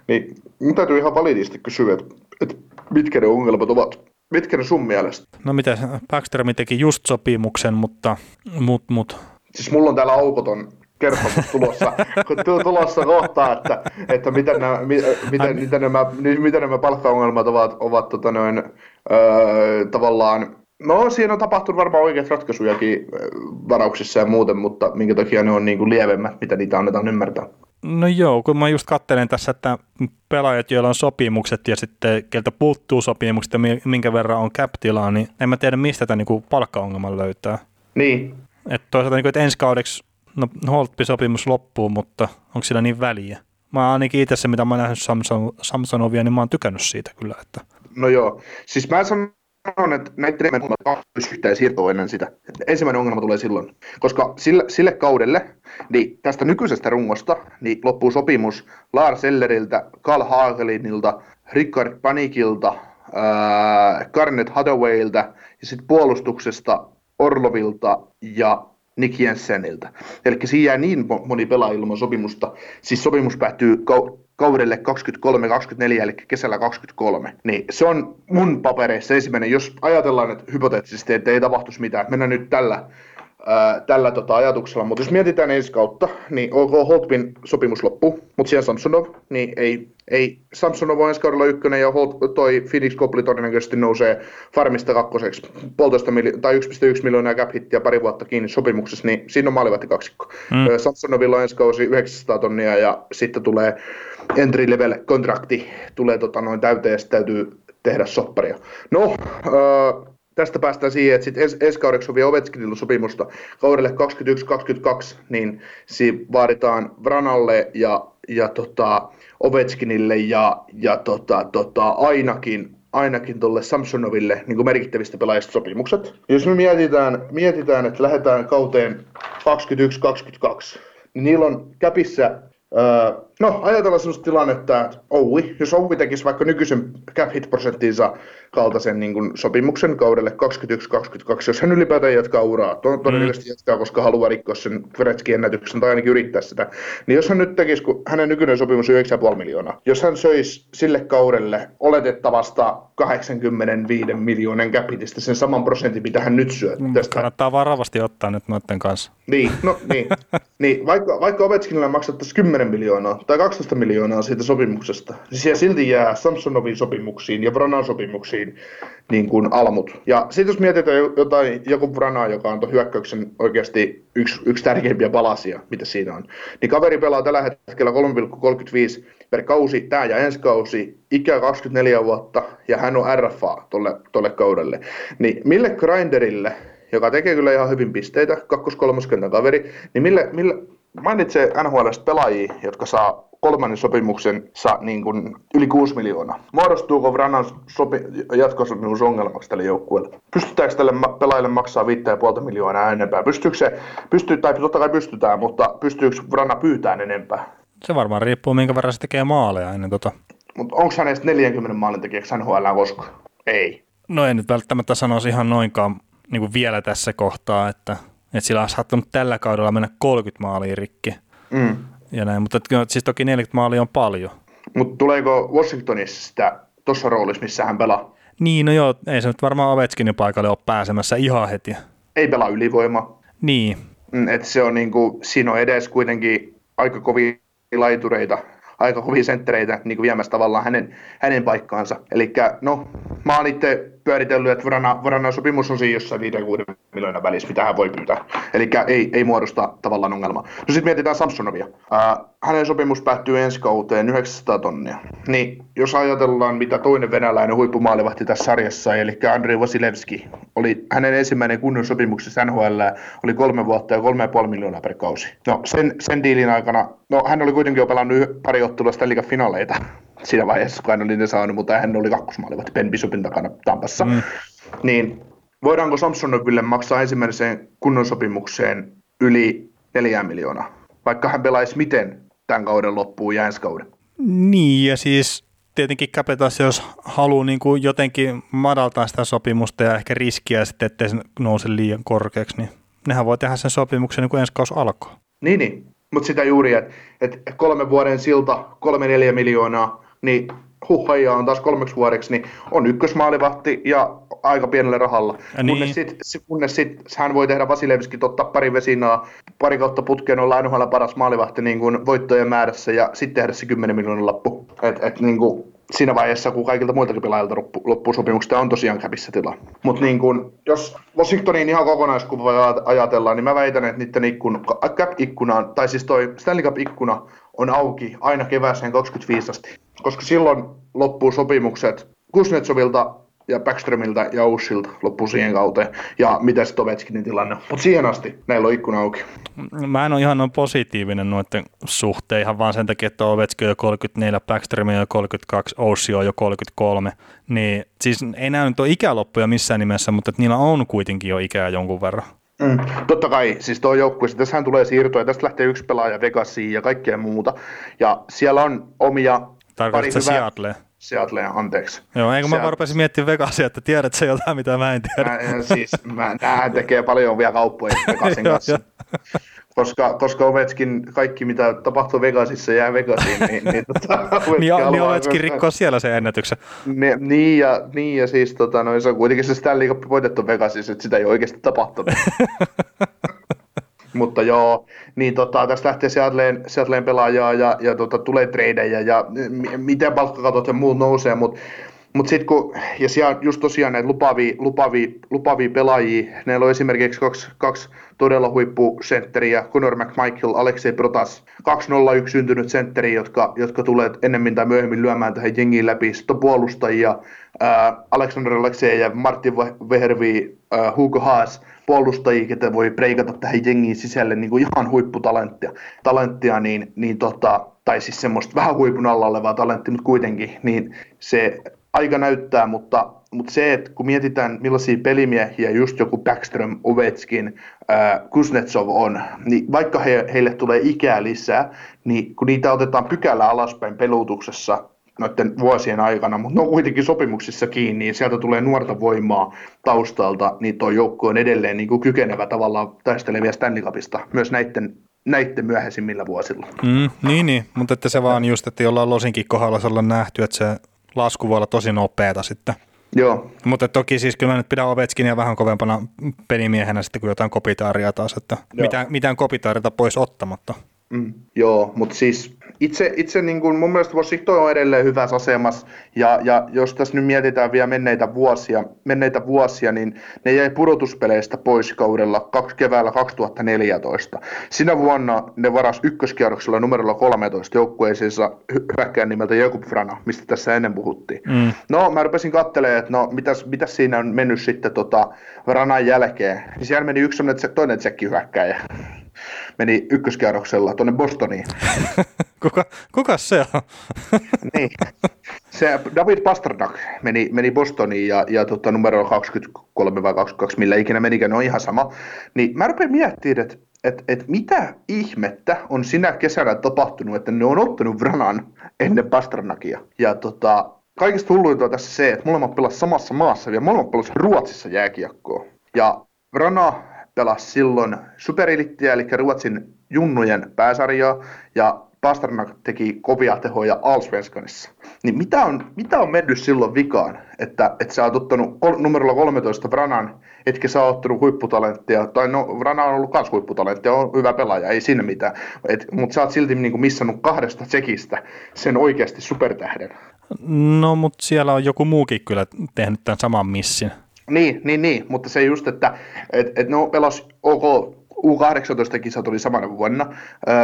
niin mun täytyy ihan validisti kysyä, että, että mitkä ne ongelmat ovat. Mitkä ne sun mielestä? No mitä, Backström teki just sopimuksen, mutta mut, mut. Siis mulla on täällä aukoton kertomus tulossa, tulossa kohtaa, että, että miten, nämä, miten, miten, nämä, miten nämä palkkaongelmat ovat, ovat tota noin, öö, tavallaan No, siinä on tapahtunut varmaan oikeat ratkaisujakin varauksissa ja muuten, mutta minkä takia ne on niin kuin lievemmät, mitä niitä annetaan ymmärtää. No joo, kun mä just katselen tässä, että pelaajat, joilla on sopimukset ja sitten keltä puuttuu sopimukset ja minkä verran on cap niin en mä tiedä, mistä tämä niin palkkaongelman löytää. Niin, Että toisaalta niin kuin, että ensi kaudeksi no, Holtby-sopimus loppuu, mutta onko sillä niin väliä? Mä ainakin itse se, mitä mä oon nähnyt Samson, Samsonovia, niin mä oon tykännyt siitä kyllä. Että. No joo, siis mä sanon, että näitä on yhtään siirtoa ennen sitä. Ensimmäinen ongelma tulee silloin, koska sille, sille kaudelle, niin tästä nykyisestä rungosta, niin loppuu sopimus Lars Selleriltä, Karl Hagelinilta, Rickard Panikilta, äh, Garnet ja sitten puolustuksesta Orlovilta ja Nick Jenseniltä. Eli siinä jää niin moni pelaaja ilman sopimusta. Siis sopimus päättyy kaudelle 23-24, eli kesällä 23. Niin se on mun papereissa ensimmäinen, jos ajatellaan, että hypoteettisesti, että ei tapahtuisi mitään. Mennään nyt tällä ää, tällä tota, ajatuksella. Mutta jos mietitään ensi kautta, niin OK, Holtbin sopimus loppuu, mutta siellä Samsonov, niin ei, ei Samsonov on ensi kaudella ykkönen ja Holt, toi Phoenix Copley todennäköisesti nousee farmista kakkoseksi. Puolitoista miljo- tai 1,1 miljoonaa cap hittiä pari vuotta kiinni sopimuksessa, niin siinä on maalivahti kaksikko. Mm. Samsonovilla on ensi kausi 900 tonnia ja sitten tulee entry level kontrakti tulee tota, noin täyteen ja täytyy tehdä sopparia. No, äh, tästä päästään siihen, että sitten ensi kaudeksi on vielä Ovechkinilla sopimusta kaudelle 21-22, niin siinä vaaditaan Vranalle ja, ja tota, Ovechkinille ja, ja tota, tota, ainakin ainakin tuolle Samsonoville niin merkittävistä pelaajista sopimukset. Jos me mietitään, mietitään että lähdetään kauteen 21-22, niin niillä on käpissä Öö, no, ajatellaan sellaista tilannetta, että Oui, jos Oui tekisi vaikka nykyisen cap hit prosenttinsa kaltaisen niin kuin sopimuksen kaudelle 21-22, jos hän ylipäätään jatkaa uraa, to- todennäköisesti mm. jatkaa, koska haluaa rikkoa sen Gretzkin ennätyksen tai ainakin yrittää sitä, niin jos hän nyt tekisi, kun hänen nykyinen sopimus on 9,5 miljoonaa, jos hän söisi sille kaudelle oletettavasta 85 miljoonan capitista sen saman prosentin, mitä hän nyt syö. Mm, tästä. Kannattaa varovasti ottaa nyt noiden kanssa. Niin, no niin. niin vaikka, vaikka Ovechkinille maksattaisiin 10 miljoonaa tai 12 miljoonaa siitä sopimuksesta, niin siellä silti jää Samsonovin sopimuksiin ja Branan sopimuksiin niin kuin almut. Ja sitten jos mietitään jotain, joku Brana, joka on hyökkäyksen oikeasti yksi, yksi tärkeimpiä palasia, mitä siinä on, niin kaveri pelaa tällä hetkellä 3,35 per kausi, tämä ja ensi kausi, ikä 24 vuotta, ja hän on RFA tolle, tolle kaudelle. Niin mille grinderille, joka tekee kyllä ihan hyvin pisteitä, kakkos-kolmoskentän kaveri, niin mille, mille mainitsee NHL pelaajia, jotka saa kolmannen sopimuksensa niin kuin yli 6 miljoonaa. Muodostuuko Vrannan sopi- jatkosopimus ongelmaksi tälle joukkueelle? Pystytäänkö tälle pelaajalle maksaa 5,5 miljoonaa enempää? Pystyykö se, pystyy, tai totta kai pystytään, mutta pystyykö Vranna pyytämään enempää? Se varmaan riippuu, minkä verran se tekee maaleja ennen tota. Mutta onko hänestä 40 maalin tekijäksi NHL koskaan? Ei. No en nyt välttämättä sanoisi ihan noinkaan niin kuin vielä tässä kohtaa, että, että sillä on saattanut tällä kaudella mennä 30 maalia rikki. Mm ja näin, mutta siis toki 40 maalia on paljon. Mutta tuleeko Washingtonissa sitä tuossa roolissa, missä hän pelaa? Niin, no joo, ei se nyt varmaan Ovechkinin paikalle ole pääsemässä ihan heti. Ei pelaa ylivoima. Niin. Mm, et se on niinku, siinä on edes kuitenkin aika kovia laitureita, aika kovia senttereitä niin viemässä tavallaan hänen, hänen paikkaansa. Eli no, mä oon itse pyöritellyt, että Vrana, Vranan sopimus on siinä jossain 5-6 miljoonan välissä, mitä hän voi pyytää. Eli ei, ei muodosta tavallaan ongelmaa. No sitten mietitään Samsonovia. Ää, hänen sopimus päättyy ensi kauteen 900 tonnia. Niin jos ajatellaan, mitä toinen venäläinen huippumaalivahti tässä sarjassa, eli Andrei Vasilevski, oli hänen ensimmäinen kunnon sopimuksessa NHL, oli kolme vuotta ja kolme ja puoli miljoonaa per kausi. No sen, sen diilin aikana, no hän oli kuitenkin jo pelannut pari ottelua Stanley finaaleita siinä vaiheessa, kun hän oli ne saanut, mutta hän oli kakkosmaalivahti Ben Bishopin takana Tampassa. Mm. Niin voidaanko Samsonoville maksaa ensimmäiseen kunnon sopimukseen yli neljää miljoonaa, vaikka hän pelaisi miten tämän kauden loppuun ja ensi kauden? Niin, ja siis tietenkin Capetas, jos haluaa niin kuin jotenkin madaltaa sitä sopimusta ja ehkä riskiä sitten, ettei se nouse liian korkeaksi, niin nehän voi tehdä sen sopimuksen niin kuin ensi kausi alkoi. Niin, niin. mutta sitä juuri, että et kolme vuoden silta, kolme neljä miljoonaa, niin huhhaja on taas kolmeksi vuodeksi, niin on ykkösmaalivahti ja aika pienellä rahalla. Niin. Kunnes sitten kunnes sit, hän voi tehdä Vasilevski ottaa pari vesinaa, pari kautta putkeen olla NHL paras maalivahti niin kuin voittojen määrässä ja sitten tehdä se 10 miljoonan lappu. Et, et, niin kuin, siinä vaiheessa, kun kaikilta muiltakin pelaajilta loppuu sopimuksia, on tosiaan käpissä tila. Mutta niin kun, jos Washingtonin ihan kokonaiskuva ajatellaan, niin mä väitän, että niiden ikkun, cap-ikkuna, tai siis toi Stanley Cup-ikkuna on auki aina kevääseen 25 asti, koska silloin loppuu sopimukset Kuznetsovilta ja Backströmiltä ja Ussilta loppu siihen kauteen. Ja mitä sitten Ovechkinin tilanne on. Mutta siihen asti näillä on ikkuna auki. Mä en ole ihan noin positiivinen noiden suhteen ihan vaan sen takia, että Ovechkin on jo 34, Backstrom on jo 32, Oussi on jo 33. Niin siis ei näy nyt ole ikäloppuja missään nimessä, mutta niillä on kuitenkin jo ikää jonkun verran. Mm, totta kai, siis tuo joukkue, tässähän tulee siirtoja, tästä lähtee yksi pelaaja Vegasiin ja kaikkea muuta. Ja siellä on omia... Tarkoitatko Seattle? Seattle, anteeksi. Joo, eikö mä vaan rupesin miettimään Vegasia, että tiedät se jotain, mitä mä en tiedä. Mä, siis, mä, näähän tekee paljon vielä kauppoja Vegasin kanssa. Koska, koska Ovechkin, kaikki mitä tapahtuu Vegasissa jää Vegasiin, niin, niin, tota, niin, niin Ovechkin rikkoo siellä sen ennätyksen. Ne, niin, ja, niin, ja siis tota, no, se on kuitenkin se Stanley Cup voitettu Vegasissa, että sitä ei oikeasti tapahtunut. Mutta joo, niin tota, tästä lähtee Seattleen, Seattleen pelaajaa ja, ja tota, tulee tradeja ja m- miten palkkakatot ja muut nousee, mutta mutta sitten kun, ja siellä just tosiaan näitä lupavia, lupavia, lupavia pelaajia, neillä on esimerkiksi kaksi, kaksi todella huippusentteriä, Conor McMichael, Alexei Protas, 201 syntynyt sentteri, jotka, jotka tulee ennemmin tai myöhemmin lyömään tähän jengiin läpi. Sitten on puolustajia, äh, Alexander Alexei ja Martin Vehervi, äh, Hugo Haas, puolustajia, ketä voi breikata tähän jengiin sisälle niin kuin ihan huipputalenttia, talenttia, niin, niin tota, tai siis semmoista vähän huipun alla olevaa talenttia, mutta kuitenkin, niin se aika näyttää, mutta, mutta se, että kun mietitään millaisia pelimiehiä just joku Backström, Ovechkin, äh, Kuznetsov on, niin vaikka he, heille tulee ikää lisää, niin kun niitä otetaan pykälä alaspäin pelutuksessa noiden vuosien aikana, mutta ne on kuitenkin sopimuksissa kiinni, niin sieltä tulee nuorta voimaa taustalta, niin tuo joukko on edelleen niin kuin kykenevä tavallaan taistelevia Stanley Cupista myös näiden näiden myöhäisimmillä vuosilla. Mm, niin, niin, mutta että se vaan just, että jollain losinkin kohdalla se on nähty, että se lasku voi olla tosi nopeata sitten. Joo. Mutta toki siis kyllä mä nyt pidän Ovechkinia vähän kovempana pelimiehenä sitten kuin jotain kopitaaria taas, että mitään, mitään kopitaarita pois ottamatta. Mm, joo, mutta siis itse, itse niin kuin mun mielestä Washington on edelleen hyvässä asemassa, ja, ja jos tässä nyt mietitään vielä menneitä vuosia, menneitä vuosia, niin ne jäi pudotuspeleistä pois kaudella kaksi, keväällä 2014. Sinä vuonna ne varas ykköskierroksella numerolla 13 joukkueisiinsa hyökkään nimeltä Jakub Frana, mistä tässä ennen puhuttiin. Mm. No, mä rupesin katselemaan, että no, mitäs, mitäs siinä on mennyt sitten tota, Franan jälkeen. Niin siellä meni yksi toinen tsekki hyökkäjä meni ykköskierroksella tuonne Bostoniin. kuka, kuka se on? niin. Se David Pasternak meni, meni Bostoniin ja, ja tota, numero 23 vai 22, millä ikinä menikään, on ihan sama. Niin mä rupean miettimään, että et, et mitä ihmettä on sinä kesänä tapahtunut, että ne on ottanut Vranan ennen Pasternakia. Ja tota, kaikista hulluinta on tässä se, että molemmat pelas samassa maassa ja molemmat pelas Ruotsissa jääkiekkoa. Ja Vrana pelasi silloin superilittiä, eli Ruotsin junnujen pääsarjaa, ja Pasternak teki kovia tehoja Allsvenskanissa. Niin mitä on, mitä on mennyt silloin vikaan, että, että sä oot ottanut numerolla 13 Vranan, etkä sä oot ottanut huipputalenttia, tai no Vrana on ollut myös huipputalenttia, on hyvä pelaaja, ei sinne mitään, mutta sä oot silti niin missannut kahdesta tsekistä sen oikeasti supertähden. No, mutta siellä on joku muukin kyllä tehnyt tämän saman missin. Niin, niin, niin, mutta se just, että et, et no pelas OK U18-kisa tuli samana vuonna.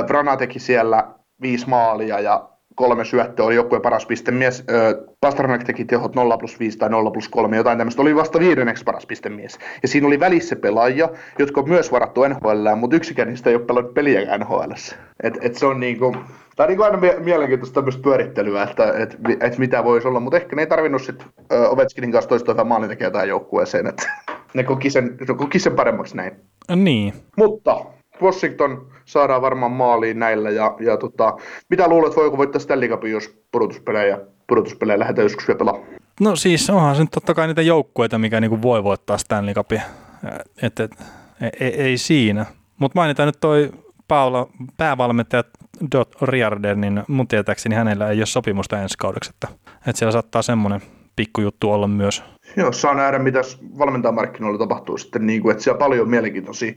Vrana teki siellä viisi maalia ja kolme syöttöä, oli joukkueen paras pistemies. Pasternak teki tehot 0 plus 5 tai 0 plus 3, jotain tämmöistä. Oli vasta viidenneksi paras pistemies. Ja siinä oli välissä pelaajia, jotka on myös varattu NHL, mutta yksikään niistä ei ole pelannut peliä NHL. Et, et se on niinku, Tämä on niin aina mielenkiintoista tämmöistä pyörittelyä, että, että, että mitä voisi olla, mutta ehkä ne ei tarvinnut sitten Ovechkinin kanssa toista hyvää maalintekijää tähän joukkueeseen, että ne koki sen, ne koki sen paremmaksi näin. Niin. Mutta Washington saadaan varmaan maaliin näillä, ja, ja tota, mitä luulet, voiko voittaa Stanley Cupin, jos pudotuspelejä, pudotuspelejä lähdetään joskus vielä pelaamaan? No siis onhan se nyt totta kai niitä joukkueita, mikä niinku voi voittaa Stanley Cupia, et, et, ei, ei siinä. Mutta mainitaan nyt toi Paula, päävalmentaja Dot Riarder, niin mun tietääkseni hänellä ei ole sopimusta ensi kaudeksi, että, että siellä saattaa semmoinen pikkujuttu olla myös. Joo, saa nähdä, mitä valmentajamarkkinoilla tapahtuu sitten, niin kuin, että siellä on paljon mielenkiintoisia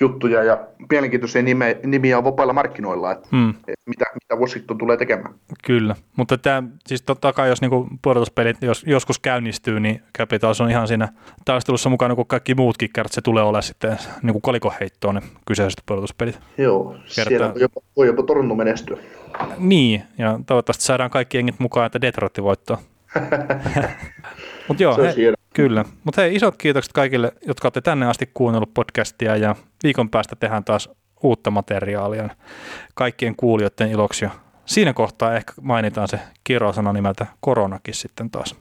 juttuja ja mielenkiintoisia nime, nimiä on vapailla markkinoilla, että, hmm. mitä, mitä Washington tulee tekemään. Kyllä, mutta tämä, siis totta kai jos niinku pudotuspelit jos, joskus käynnistyy, niin Capitals on ihan siinä taistelussa mukana kuin kaikki muutkin kerrat, se tulee olemaan sitten niin kuin kolikoheittoon ne kyseiset pudotuspelit. Joo, Kertaa. siellä voi jopa, voi jopa Toronto menestyä. Niin, ja toivottavasti saadaan kaikki jengit mukaan, että Detroit voittaa. Mut joo, he, hieno. kyllä. Mutta hei, isot kiitokset kaikille, jotka olette tänne asti kuunnellut podcastia ja viikon päästä tehdään taas uutta materiaalia kaikkien kuulijoiden iloksi. Ja siinä kohtaa ehkä mainitaan se kirosana nimeltä koronakin sitten taas.